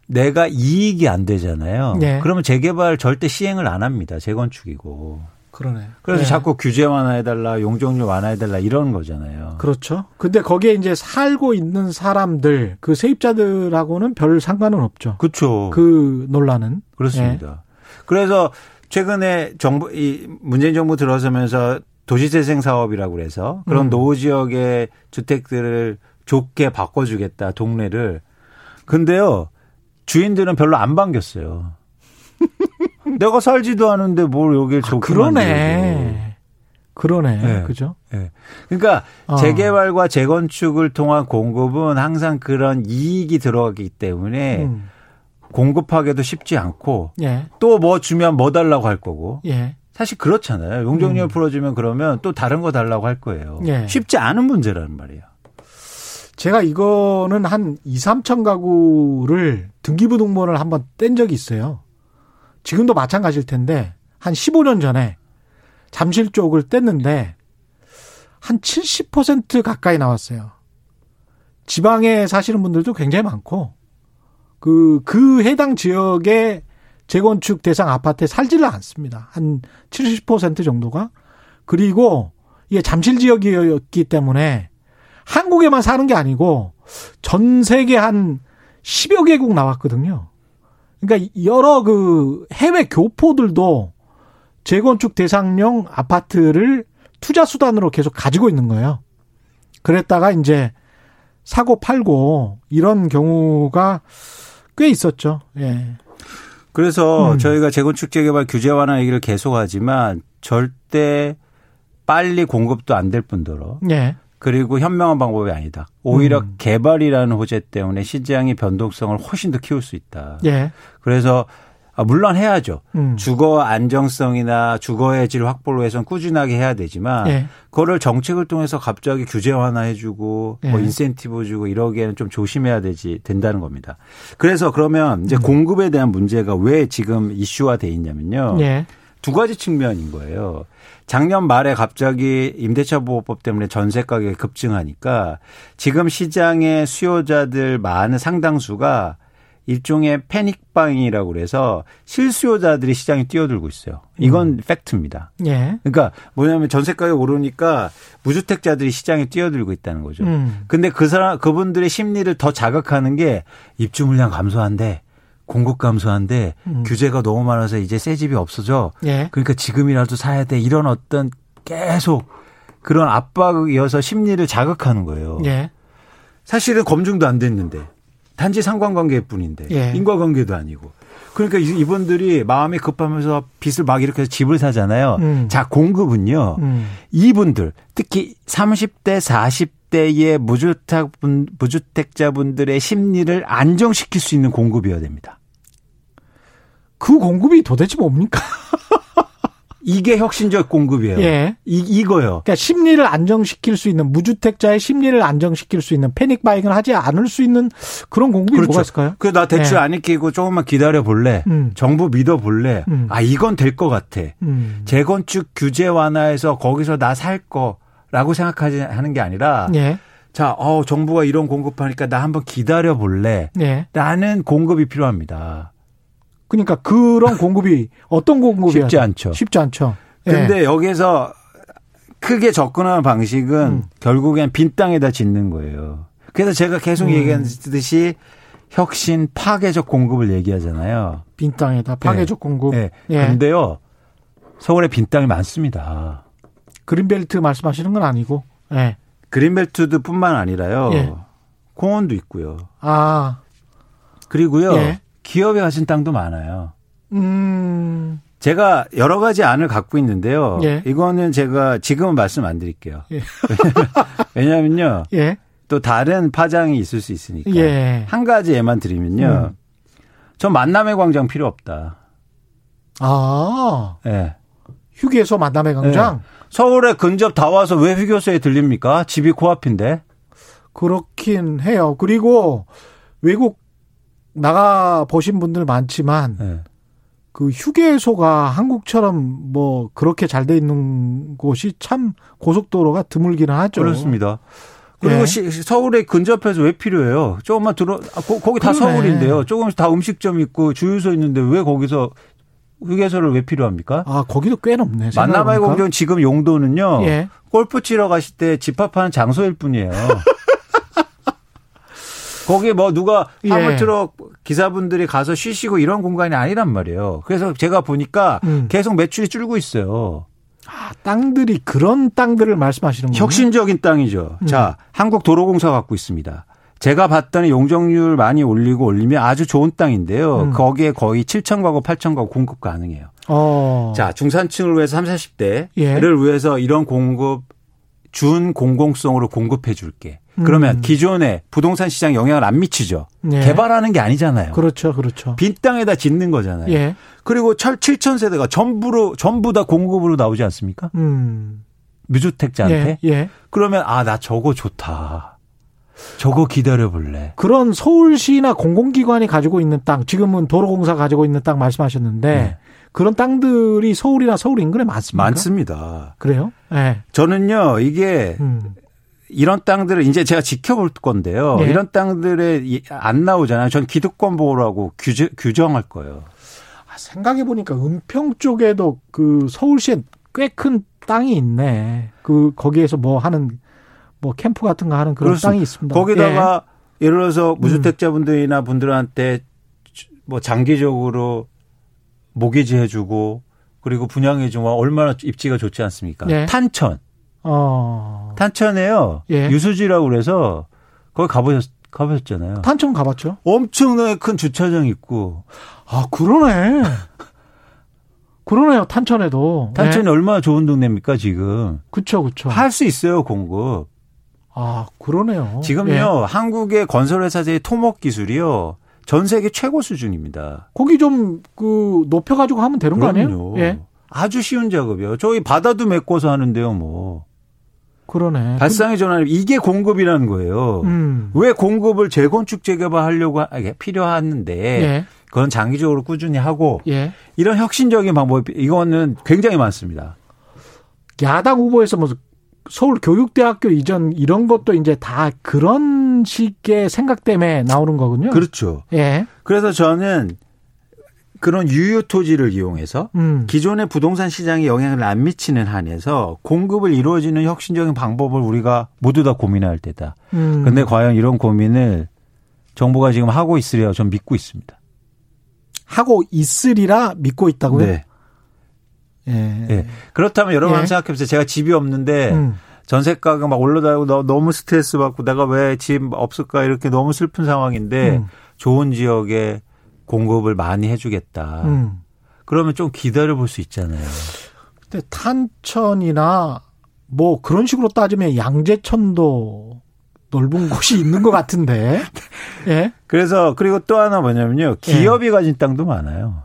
내가 이익이 안 되잖아요. 네. 그러면 재개발 절대 시행을 안 합니다. 재건축이고. 그러네. 그래서 네. 자꾸 규제 완화해달라, 용적률 완화해달라 이런 거잖아요. 그렇죠. 근데 거기에 이제 살고 있는 사람들, 그 세입자들하고는 별 상관은 없죠. 그렇죠. 그 논란은. 그렇습니다. 네. 그래서 최근에 정부, 이 문재인 정부 들어서면서 도시재생 사업이라고 그래서 그런 음. 노후 지역의 주택들을 좋게 바꿔주겠다, 동네를. 근데요, 주인들은 별로 안 반겼어요. *laughs* 내가 살지도 않은데 뭘 좋게 아, 그러네. 그러네. 네. 그죠? 네. 그러니까 어. 재개발과 재건축을 통한 공급은 항상 그런 이익이 들어가기 때문에 음. 공급하기도 쉽지 않고 예. 또뭐 주면 뭐 달라고 할 거고. 예. 사실 그렇잖아요. 용적률 음. 풀어주면 그러면 또 다른 거 달라고 할 거예요. 예. 쉽지 않은 문제라는 말이에요. 제가 이거는 한 2, 3천 가구를 등기부 등본을 한번 뗀 적이 있어요. 지금도 마찬가지일 텐데 한 15년 전에 잠실 쪽을 뗐는데 한 70% 가까이 나왔어요. 지방에 사시는 분들도 굉장히 많고 그, 그 해당 지역의 재건축 대상 아파트에 살지를 않습니다. 한 70% 정도가. 그리고 이게 잠실 지역이었기 때문에 한국에만 사는 게 아니고 전 세계 한 10여 개국 나왔거든요. 그러니까 여러 그 해외 교포들도 재건축 대상용 아파트를 투자 수단으로 계속 가지고 있는 거예요. 그랬다가 이제 사고 팔고 이런 경우가 꽤 있었죠. 예. 그래서 음. 저희가 재건축 재개발 규제 완화 얘기를 계속하지만 절대 빨리 공급도 안 될 뿐더러 예. 그리고 현명한 방법이 아니다. 오히려 음. 개발이라는 호재 때문에 시장의 변동성을 훨씬 더 키울 수 있다. 예. 그래서 아, 물론 해야죠. 음. 주거 안정성이나 주거의 질 확보를 위해서는 꾸준하게 해야 되지만 예. 그거를 정책을 통해서 갑자기 규제 완화해 주고 예. 뭐 인센티브 주고 이러기에는 좀 조심해야 되지 된다는 겁니다. 그래서 그러면 이제 음. 공급에 대한 문제가 왜 지금 이슈화 돼 있냐면요. 예. 두 가지 측면인 거예요. 작년 말에 갑자기 임대차 보호법 때문에 전세 가격이 급증하니까 지금 시장의 수요자들 많은 상당수가 일종의 패닉방이라고 그래서 실수요자들이 시장에 뛰어들고 있어요. 이건 음. 팩트입니다. 예. 그러니까 뭐냐면 전세 가격 오르니까 무주택자들이 시장에 뛰어들고 있다는 거죠. 음. 근데 그 사람 그분들의 심리를 더 자극하는 게 입주 물량 감소한데 공급 감소한데 음. 규제가 너무 많아서 이제 새 집이 없어져. 예. 그러니까 지금이라도 사야 돼. 이런 어떤 계속 그런 압박이어서 심리를 자극하는 거예요. 예. 사실은 검증도 안 됐는데 단지 상관관계일 뿐인데 예. 인과관계도 아니고. 그러니까 이분들이 마음이 급하면서 빚을 막 이렇게 해서 집을 사잖아요. 음. 자, 공급은요. 음. 이분들 특히 30대 40대의 무주택 무주택자분들의 심리를 안정시킬 수 있는 공급이어야 됩니다. 그 공급이 도대체 뭡니까? *laughs* 이게 혁신적 공급이에요. 예. 이, 이거요. 그러니까 심리를 안정시킬 수 있는 무주택자의 심리를 안정시킬 수 있는 패닉 바잉을 하지 않을 수 있는 그런 공급이 그렇죠. 뭐가 있을까요? 그 나 대출 예. 안 익히고 조금만 기다려 볼래. 음. 정부 믿어 볼래. 음. 아 이건 될 것 같아. 음. 재건축 규제 완화해서 거기서 나 살 거라고 생각하지 하는 게 아니라 예. 자, 어, 정부가 이런 공급하니까 나 한번 기다려 볼래. 네. 라는 공급이 필요합니다. 그러니까 그런 공급이 어떤 공급이 쉽지 않죠. 쉽지 않죠. 근데 네. 여기서 크게 접근하는 방식은 음. 결국엔 빈 땅에다 짓는 거예요. 그래서 제가 계속 음. 얘기했듯이 혁신 파괴적 공급을 얘기하잖아요. 빈 땅에다 파괴적 네. 공급. 네. 예. 근데요. 서울에 빈 땅이 많습니다. 그린벨트 말씀하시는 건 아니고. 예. 그린벨트뿐만 아니라요. 예. 공원도 있고요. 아. 그리고요. 예. 기업에 가진 땅도 많아요. 음. 제가 여러 가지 안을 갖고 있는데요. 예. 이거는 제가 지금은 말씀 안 드릴게요. 예. *laughs* 왜냐하면요. 예. 또 다른 파장이 있을 수 있으니까. 예. 한 가지 예만 드리면요. 음. 전 만남의 광장 필요 없다. 아. 예. 휴게소 만남의 광장? 네. 서울에 근접 다 와서 왜 휴게소에 들립니까? 집이 코앞인데. 그렇긴 해요. 그리고 외국 나가 보신 분들 많지만 네. 그 휴게소가 한국처럼 뭐 그렇게 잘 돼 있는 곳이 참 고속도로가 드물기는 하죠. 그렇습니다. 그리고 예. 서울에 근접해서 왜 필요해요? 조금만 들어 아, 거, 거기 다 그러네. 서울인데요. 조금씩 다 음식점 있고 주유소 있는데 왜 거기서 휴게소를 왜 필요합니까? 아, 거기도 꽤 높네. 만나바이 공정 지금 용도는요. 예. 골프 치러 가실 때 집합하는 장소일 뿐이에요. 거기 뭐 누가 예. 화물트럭 예. 기사분들이 가서 쉬시고 이런 공간이 아니란 말이에요. 그래서 제가 보니까 음. 계속 매출이 줄고 있어요. 아, 땅들이 그런 땅들을 말씀하시는 거예요? 혁신적인 땅이죠. 음. 자, 한국도로공사 갖고 있습니다. 제가 봤더니 용적률 많이 올리고 올리면 아주 좋은 땅인데요. 음. 거기에 거의 7천 가구, 8천 가구 공급 가능해요. 어. 자, 중산층을 위해서 30, 40대를 예. 위해서 이런 공급 준 공공성으로 공급해 줄게. 그러면 음. 기존의 부동산 시장 영향을 안 미치죠. 예. 개발하는 게 아니잖아요. 그렇죠. 그렇죠. 빈 땅에다 짓는 거잖아요. 예. 그리고 철 7천 세대가 전부로 전부 다 공급으로 나오지 않습니까? 음. 무주택자한테. 예. 예. 그러면 아, 나 저거 좋다. 저거 기다려 볼래. 그런 서울시나 공공기관이 가지고 있는 땅, 지금은 도로공사 가지고 있는 땅 말씀하셨는데 네. 그런 땅들이 서울이나 서울 인근에 많습니까? 많습니다. 그래요? 네. 저는요, 이게 음. 이런 땅들을 이제 제가 지켜볼 건데요. 네. 이런 땅들에 안 나오잖아요. 전 기득권 보호라고 규제, 규정할 거예요. 아, 생각해 보니까 은평 쪽에도 그 서울시에 꽤 큰 땅이 있네. 그 거기에서 뭐 하는 뭐 캠프 같은 거 하는 그런 그렇습니다. 땅이 있습니다. 거기다가 예. 예를 들어서 무주택자분들이나 분들한테 뭐 장기적으로 모기지 해주고 그리고 분양해주면 얼마나 입지가 좋지 않습니까? 예. 탄천. 어. 탄천에요. 예. 유수지라고 그래서 거기 가보셨, 가보셨잖아요. 탄천 가봤죠. 엄청나게 큰 주차장 있고. 아, 그러네. *laughs* 그러네요. 탄천에도. 탄천이 네. 얼마나 좋은 동네입니까, 지금. 그쵸, 그쵸. 할 수 있어요, 공급. 아, 그러네요. 지금요, 예. 한국의 건설회사들의 토목 기술이요, 전 세계 최고 수준입니다. 거기 좀, 그, 높여가지고 하면 되는 그럼요. 거 아니에요? 예. 아주 쉬운 작업이요. 저기 바다도 메꿔서 하는데요, 뭐. 그러네. 발상의 전환, 이게 공급이라는 거예요. 음. 왜 공급을 재건축 재개발하려고 필요한데, 예. 그건 장기적으로 꾸준히 하고, 예. 이런 혁신적인 방법, 이거는 굉장히 많습니다. 야당 후보에서 뭐 서울 교육대학교 이전 이런 것도 이제 다 그런 식의 생각 때문에 나오는 거군요. 그렇죠. 예. 그래서 저는 그런 유효 토지를 이용해서 음. 기존의 부동산 시장에 영향을 안 미치는 한에서 공급을 이루어지는 혁신적인 방법을 우리가 모두 다 고민할 때다. 음. 근데 과연 이런 고민을 정부가 지금 하고 있으리라 전 믿고 있습니다. 하고 있으리라 믿고 있다고요? 네. 예. 네. 그렇다면 여러분 예. 생각해 보세요. 제가 집이 없는데 음. 전세가가 막 올라다니고 너무 스트레스 받고 내가 왜 집 없을까 이렇게 너무 슬픈 상황인데 음. 좋은 지역에 공급을 많이 해주겠다. 음. 그러면 좀 기다려 볼 수 있잖아요. 근데 탄천이나 뭐 그런 식으로 따지면 양재천도 넓은 *laughs* 곳이 있는 것 같은데. 예. 그래서 그리고 또 하나 뭐냐면요. 기업이 예. 가진 땅도 많아요.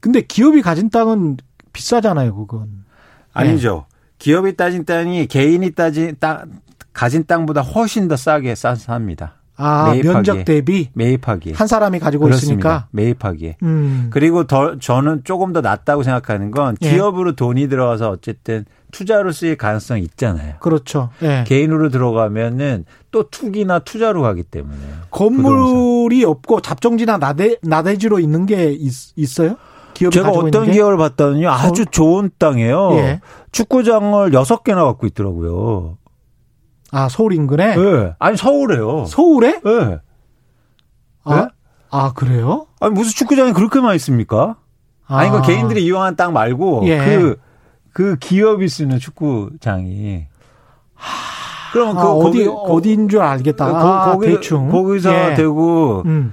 근데 기업이 가진 땅은 비싸잖아요, 그건. 아니죠. 예. 기업이 따진 땅이 개인이 따진 땅 가진 땅보다 훨씬 더 싸게 싸 삽니다. 아, 매입하기에. 면적 대비 매입하기 한 사람이 가지고 그렇습니다. 있으니까 매입하기에. 음. 그리고 더 저는 조금 더 낫다고 생각하는 건 예. 기업으로 예. 돈이 들어와서 어쨌든 투자로 쓰일 가능성이 있잖아요. 그렇죠. 예. 개인으로 들어가면은 또 투기나 투자로 가기 때문에 건물이 부동산. 없고 잡종지나 나대 나대지로 있는 게 있, 어요 기업이 제가 어떤 기업을 봤더니요 아주 좋은 땅이에요. 예. 축구장을 여섯 개나 갖고 있더라고요. 아 서울 인근에? 네. 아니 서울에요. 서울에? 네. 아, 네? 아 그래요? 아니 무슨 축구장이 그렇게 많이 있습니까? 아. 아니 그 개인들이 이용한 땅 말고 예. 그 그 기업이 쓰는 축구장이. 그러면 그 아, 어디 어디인 줄 알겠다. 그 아, 거기, 대충 거기서 예. 되고 음.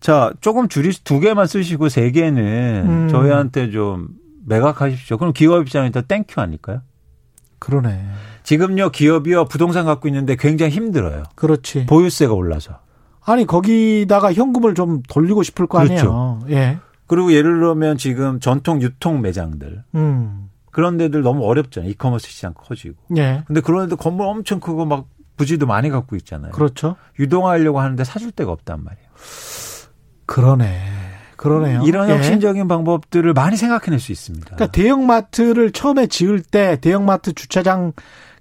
자 조금 줄이 두 개만 쓰시고 세 개는 음. 저희한테 좀 매각하십시오. 그럼 기업 입장에서 thank you 아닐까요? 그러네. 지금요 기업이요 부동산 갖고 있는데 굉장히 힘들어요. 그렇지. 보유세가 올라서. 아니 거기다가 현금을 좀 돌리고 싶을 거 아니에요. 그렇죠. 예. 그리고 예를 들면 지금 전통 유통 매장들. 음. 그런 데들 너무 어렵잖아요. 이커머스 시장 커지고. 예. 근데 그런 데도 건물 엄청 크고 막 부지도 많이 갖고 있잖아요. 그렇죠. 유동하려고 하는데 사줄 데가 없단 말이에요. 그러네. 그러네요. 이런 예. 혁신적인 방법들을 많이 생각해낼 수 있습니다. 그러니까 대형마트를 처음에 지을 때 대형마트 주차장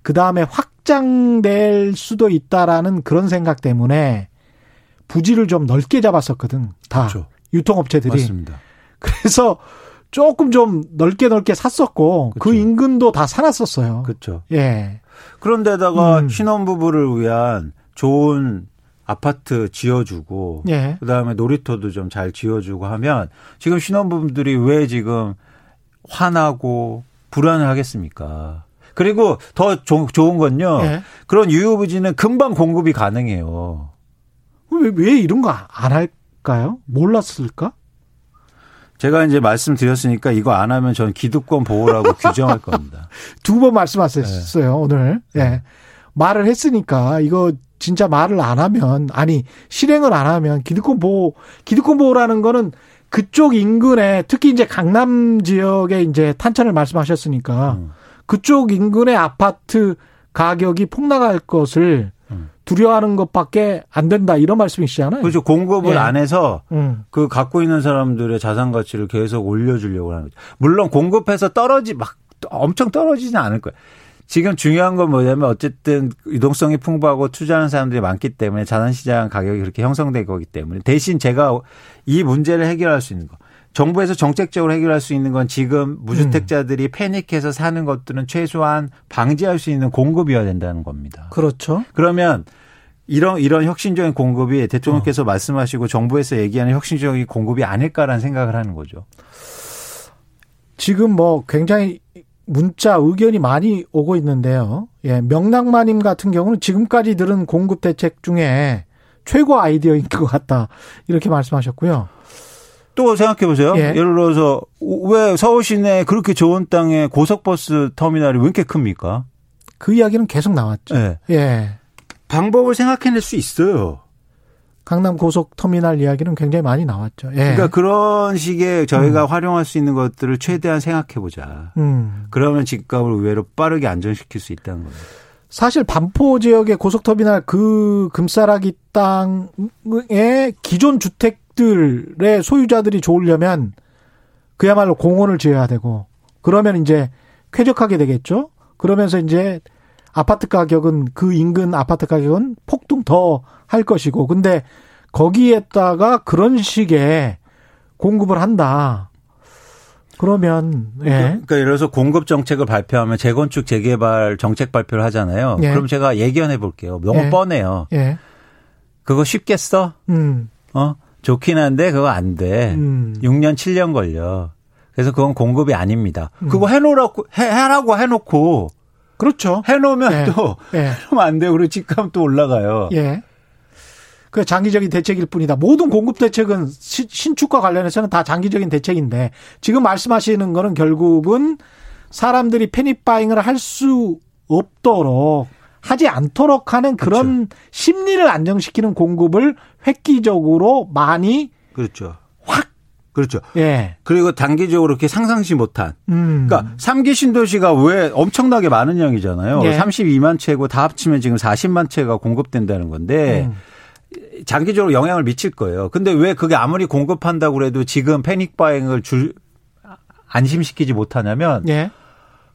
그 다음에 확장될 수도 있다라는 그런 생각 때문에 부지를 좀 넓게 잡았었거든. 다 그렇죠. 유통업체들이. 맞습니다. 그래서 조금 좀 넓게 넓게 샀었고 그 그렇죠. 그 인근도 다 사놨었어요. 그렇죠. 예. 그런데다가 음. 신혼부부를 위한 좋은 아파트 지어주고 예. 그다음에 놀이터도 좀 잘 지어주고 하면 지금 신혼부부들이 왜 지금 화나고 불안을 하겠습니까? 그리고 더 조, 좋은 건요. 예. 그런 유효부지는 금방 공급이 가능해요. 왜, 왜 이런 거 안 할까요? 몰랐을까? 제가 이제 말씀드렸으니까 이거 안 하면 전 기득권 보호라고 *laughs* 규정할 겁니다. 두 번 말씀하셨어요, 네. 오늘. 예. 네. 말을 했으니까 이거 진짜 말을 안 하면 아니 실행을 안 하면 기득권 보호 기득권 보호라는 거는 그쪽 인근에 특히 이제 강남 지역에 이제 탄천을 말씀하셨으니까 음. 그쪽 인근의 아파트 가격이 폭락할 것을 두려워하는 것밖에 안 된다 이런 말씀이시잖아요. 그렇죠. 공급을 예. 안 해서 음. 그 갖고 있는 사람들의 자산 가치를 계속 올려주려고 하는 거죠. 물론 공급해서 떨어지 막 엄청 떨어지지는 않을 거예요. 지금 중요한 건 뭐냐면 어쨌든 유동성이 풍부하고 투자하는 사람들이 많기 때문에 자산시장 가격이 그렇게 형성된 거기 때문에 대신 제가 이 문제를 해결할 수 있는 거. 정부에서 정책적으로 해결할 수 있는 건 지금 무주택자들이 음. 패닉해서 사는 것들은 최소한 방지할 수 있는 공급이어야 된다는 겁니다. 그렇죠. 그러면 이런 이런 혁신적인 공급이 대통령께서 어. 말씀하시고 정부에서 얘기하는 혁신적인 공급이 아닐까라는 생각을 하는 거죠. 지금 뭐 굉장히 문자 의견이 많이 오고 있는데요. 예, 명랑마님 같은 경우는 지금까지 들은 공급 대책 중에 최고 아이디어인 것 같다 이렇게 말씀하셨고요. 또 생각해 보세요. 예. 예를 들어서 왜 서울 시내 그렇게 좋은 땅에 고속버스 터미널이 왜 이렇게 큽니까? 그 이야기는 계속 나왔죠. 예. 예. 방법을 생각해낼 수 있어요. 강남 고속 터미널 이야기는 굉장히 많이 나왔죠. 예. 그러니까 그런 식의 저희가 음. 활용할 수 있는 것들을 최대한 생각해 보자. 음. 그러면 집값을 의외로 빠르게 안정시킬 수 있다는 겁니다. 사실 반포 지역의 고속터미널 그 금싸라기 땅의 기존 주택들의 소유자들이 좋으려면 그야말로 공원을 지어야 되고 그러면 이제 쾌적하게 되겠죠. 그러면서 이제 아파트 가격은 그 인근 아파트 가격은 폭등 더 할 것이고 근데 거기에다가 그런 식의 공급을 한다. 그러면 예. 그러니까 예를 들어서 공급 정책을 발표하면 재건축 재개발 정책 발표를 하잖아요. 예. 그럼 제가 예견해 볼게요. 너무 예. 뻔해요. 예. 그거 쉽겠어? 음. 어? 좋긴 한데 그거 안 돼. 음. 6년 7년 걸려. 그래서 그건 공급이 아닙니다. 음. 그거 해놓으라고 해, 해라고 해놓고 그렇죠. 해놓으면 예. 또 예. 해놓으면 안 돼요. 그리고 집값 또 올라가요. 예. 그 장기적인 대책일 뿐이다. 모든 공급 대책은 신축과 관련해서는 다 장기적인 대책인데 지금 말씀하시는 거는 결국은 사람들이 패닉 바잉을 할 수 없도록 하지 않도록 하는 그런 그렇죠. 심리를 안정시키는 공급을 획기적으로 많이 그렇죠. 확 그렇죠. 예. 그리고 단기적으로 이렇게 상상시 못한. 음. 그러니까 3기 신도시가 왜 엄청나게 많은 양이잖아요. 예. 32만 채고 다 합치면 지금 40만 채가 공급된다는 건데 음. 장기적으로 영향을 미칠 거예요. 근데 왜 그게 아무리 공급한다고 그래도 지금 패닉 바잉을 줄 안심시키지 못하냐면 예.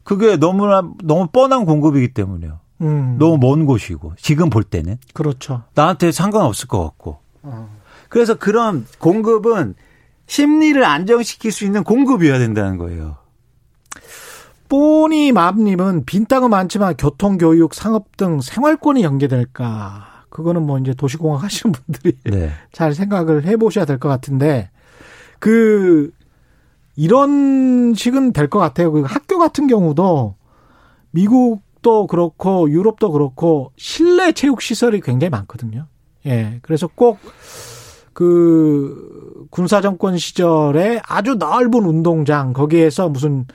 그게 너무나 너무 뻔한 공급이기 때문에요. 음. 너무 먼 곳이고 지금 볼 때는 그렇죠. 나한테 상관없을 것 같고. 어. 그래서 그런 공급은 심리를 안정시킬 수 있는 공급이어야 된다는 거예요. 뽀니 맘님은 빈 땅은 많지만 교통, 교육, 상업 등 생활권이 연계될까? 그거는 뭐 이제 도시공학 하시는 분들이 *laughs* 네. 잘 생각을 해보셔야 될 것 같은데 그 이런 식은 될 것 같아요. 그 학교 같은 경우도 미국도 그렇고 유럽도 그렇고 실내 체육 시설이 굉장히 많거든요. 예. 그래서 꼭 그 군사 정권 시절에 아주 넓은 운동장 거기에서 무슨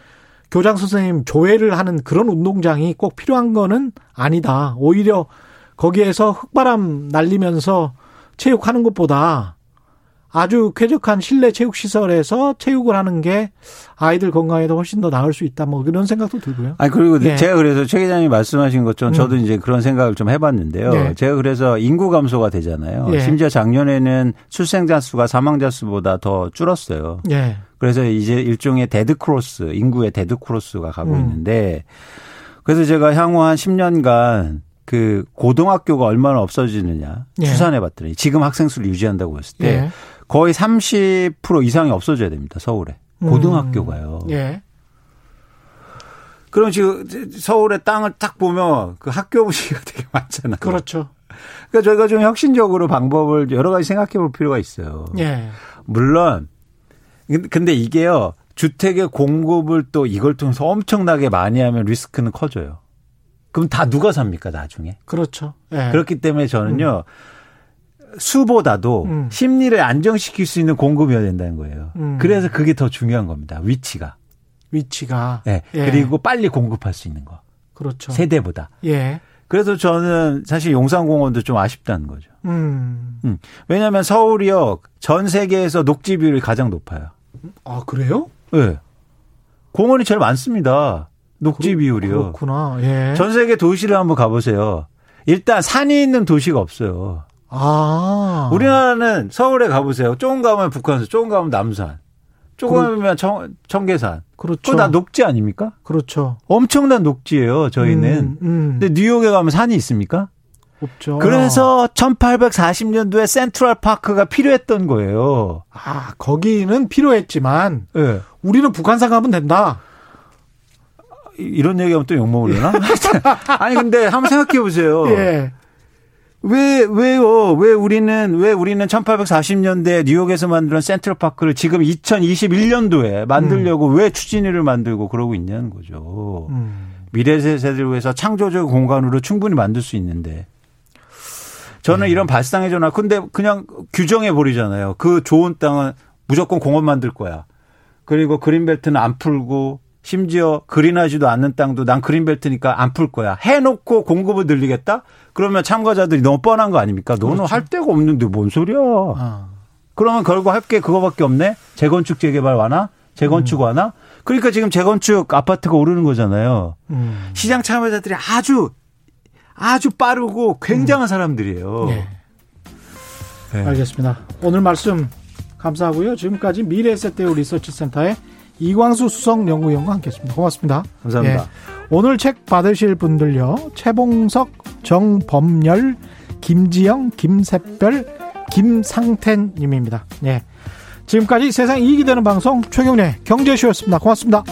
교장 선생님 조회를 하는 그런 운동장이 꼭 필요한 거는 아니다. 오히려 거기에서 흙바람 날리면서 체육하는 것보다 아주 쾌적한 실내 체육 시설에서 체육을 하는 게 아이들 건강에도 훨씬 더 나을 수 있다. 뭐 그런 생각도 들고요. 아니 그리고 네. 제가 그래서 최 기자님 말씀하신 것처럼 저도 음. 이제 그런 생각을 좀 해봤는데요. 네. 제가 그래서 인구 감소가 되잖아요. 네. 심지어 작년에는 출생자 수가 사망자 수보다 더 줄었어요. 네. 그래서 이제 일종의 dead cross 인구의 dead cross가 가고 음. 있는데 그래서 제가 향후 한 10년간 그 고등학교가 얼마나 없어지느냐 예. 추산해 봤더니 지금 학생 수를 유지한다고 했을 때 예. 거의 30% 이상이 없어져야 됩니다. 서울에. 고등학교가요. 음. 예. 그럼 지금 서울의 땅을 딱 보면 그 학교 부지가 *laughs* 되게 많잖아요. 그렇죠. 그러니까 저희가 좀 혁신적으로 방법을 여러 가지 생각해 볼 필요가 있어요. 예. 물론 근데 이게요. 주택의 공급을 또 이걸 통해서 엄청나게 많이 하면 리스크는 커져요. 그럼 다 누가 삽니까, 나중에? 그렇죠. 예. 그렇기 때문에 저는요. 음. 수보다도 음. 심리를 안정시킬 수 있는 공급이어야 된다는 거예요. 음. 그래서 그게 더 중요한 겁니다. 위치가. 위치가. 네. 예. 그리고 빨리 공급할 수 있는 거. 그렇죠. 세대보다. 예. 그래서 저는 사실 용산공원도 좀 아쉽다는 거죠. 음. 음. 왜냐하면 서울이요 전 세계에서 녹지 비율이 가장 높아요. 아 그래요? 네. 공원이 제일 많습니다. 녹지 그렇, 비율이요. 그렇구나. 예. 전 세계 도시를 한번 가보세요. 일단 산이 있는 도시가 없어요. 아. 우리나라는 서울에 가보세요. 조금 가면 북한산, 조금 가면 남산, 조금 가면 청, 청계산. 그렇죠. 그거 다 녹지 아닙니까? 그렇죠. 엄청난 녹지예요, 저희는. 음, 음. 근데 뉴욕에 가면 산이 있습니까? 없죠. 그래서 1840년도에 센트럴 파크가 필요했던 거예요. 아, 거기는 필요했지만 네. 우리는 북한산 가면 된다. 이런 얘기하면 또 욕먹으려나? *laughs* 아니 근데 한번 생각해 보세요. *laughs* 예. 왜, 왜요? 왜 우리는, 왜 우리는 1840년대 뉴욕에서 만든 센트럴 파크를 지금 2021년도에 만들려고 음. 왜 추진위를 만들고 그러고 있냐는 거죠. 음. 미래 세대를 위해서 창조적 공간으로 충분히 만들 수 있는데. 저는 음. 이런 발상의 전화, 근데 그냥 규정해 버리잖아요. 그 좋은 땅은 무조건 공원 만들 거야. 그리고 그린벨트는 안 풀고 심지어 그린하지도 않는 땅도 난 그린벨트니까 안 풀 거야. 해놓고 공급을 늘리겠다? 그러면 참가자들이 너무 뻔한 거 아닙니까? 너는 그렇죠. 할 데가 없는데 뭔 소리야. 아. 그러면 결국 할 게 그거밖에 없네? 재건축 재개발 완화? 재건축 음. 완화? 그러니까 지금 재건축 아파트가 오르는 거잖아요. 음. 시장 참여자들이 아주 아주 빠르고 굉장한 음. 사람들이에요. 네. 네. 알겠습니다. 오늘 말씀 감사하고요. 지금까지 미래에셋대우 리서치센터의 이광수 수석연구위원과 함께했습니다. 고맙습니다. 감사합니다. 예. 오늘 책 받으실 분들요. 최봉석, 정범열, 김지영, 김샛별, 김상태님입니다. 예. 지금까지 세상 이익이 되는 방송 최경래 경제쇼였습니다. 고맙습니다.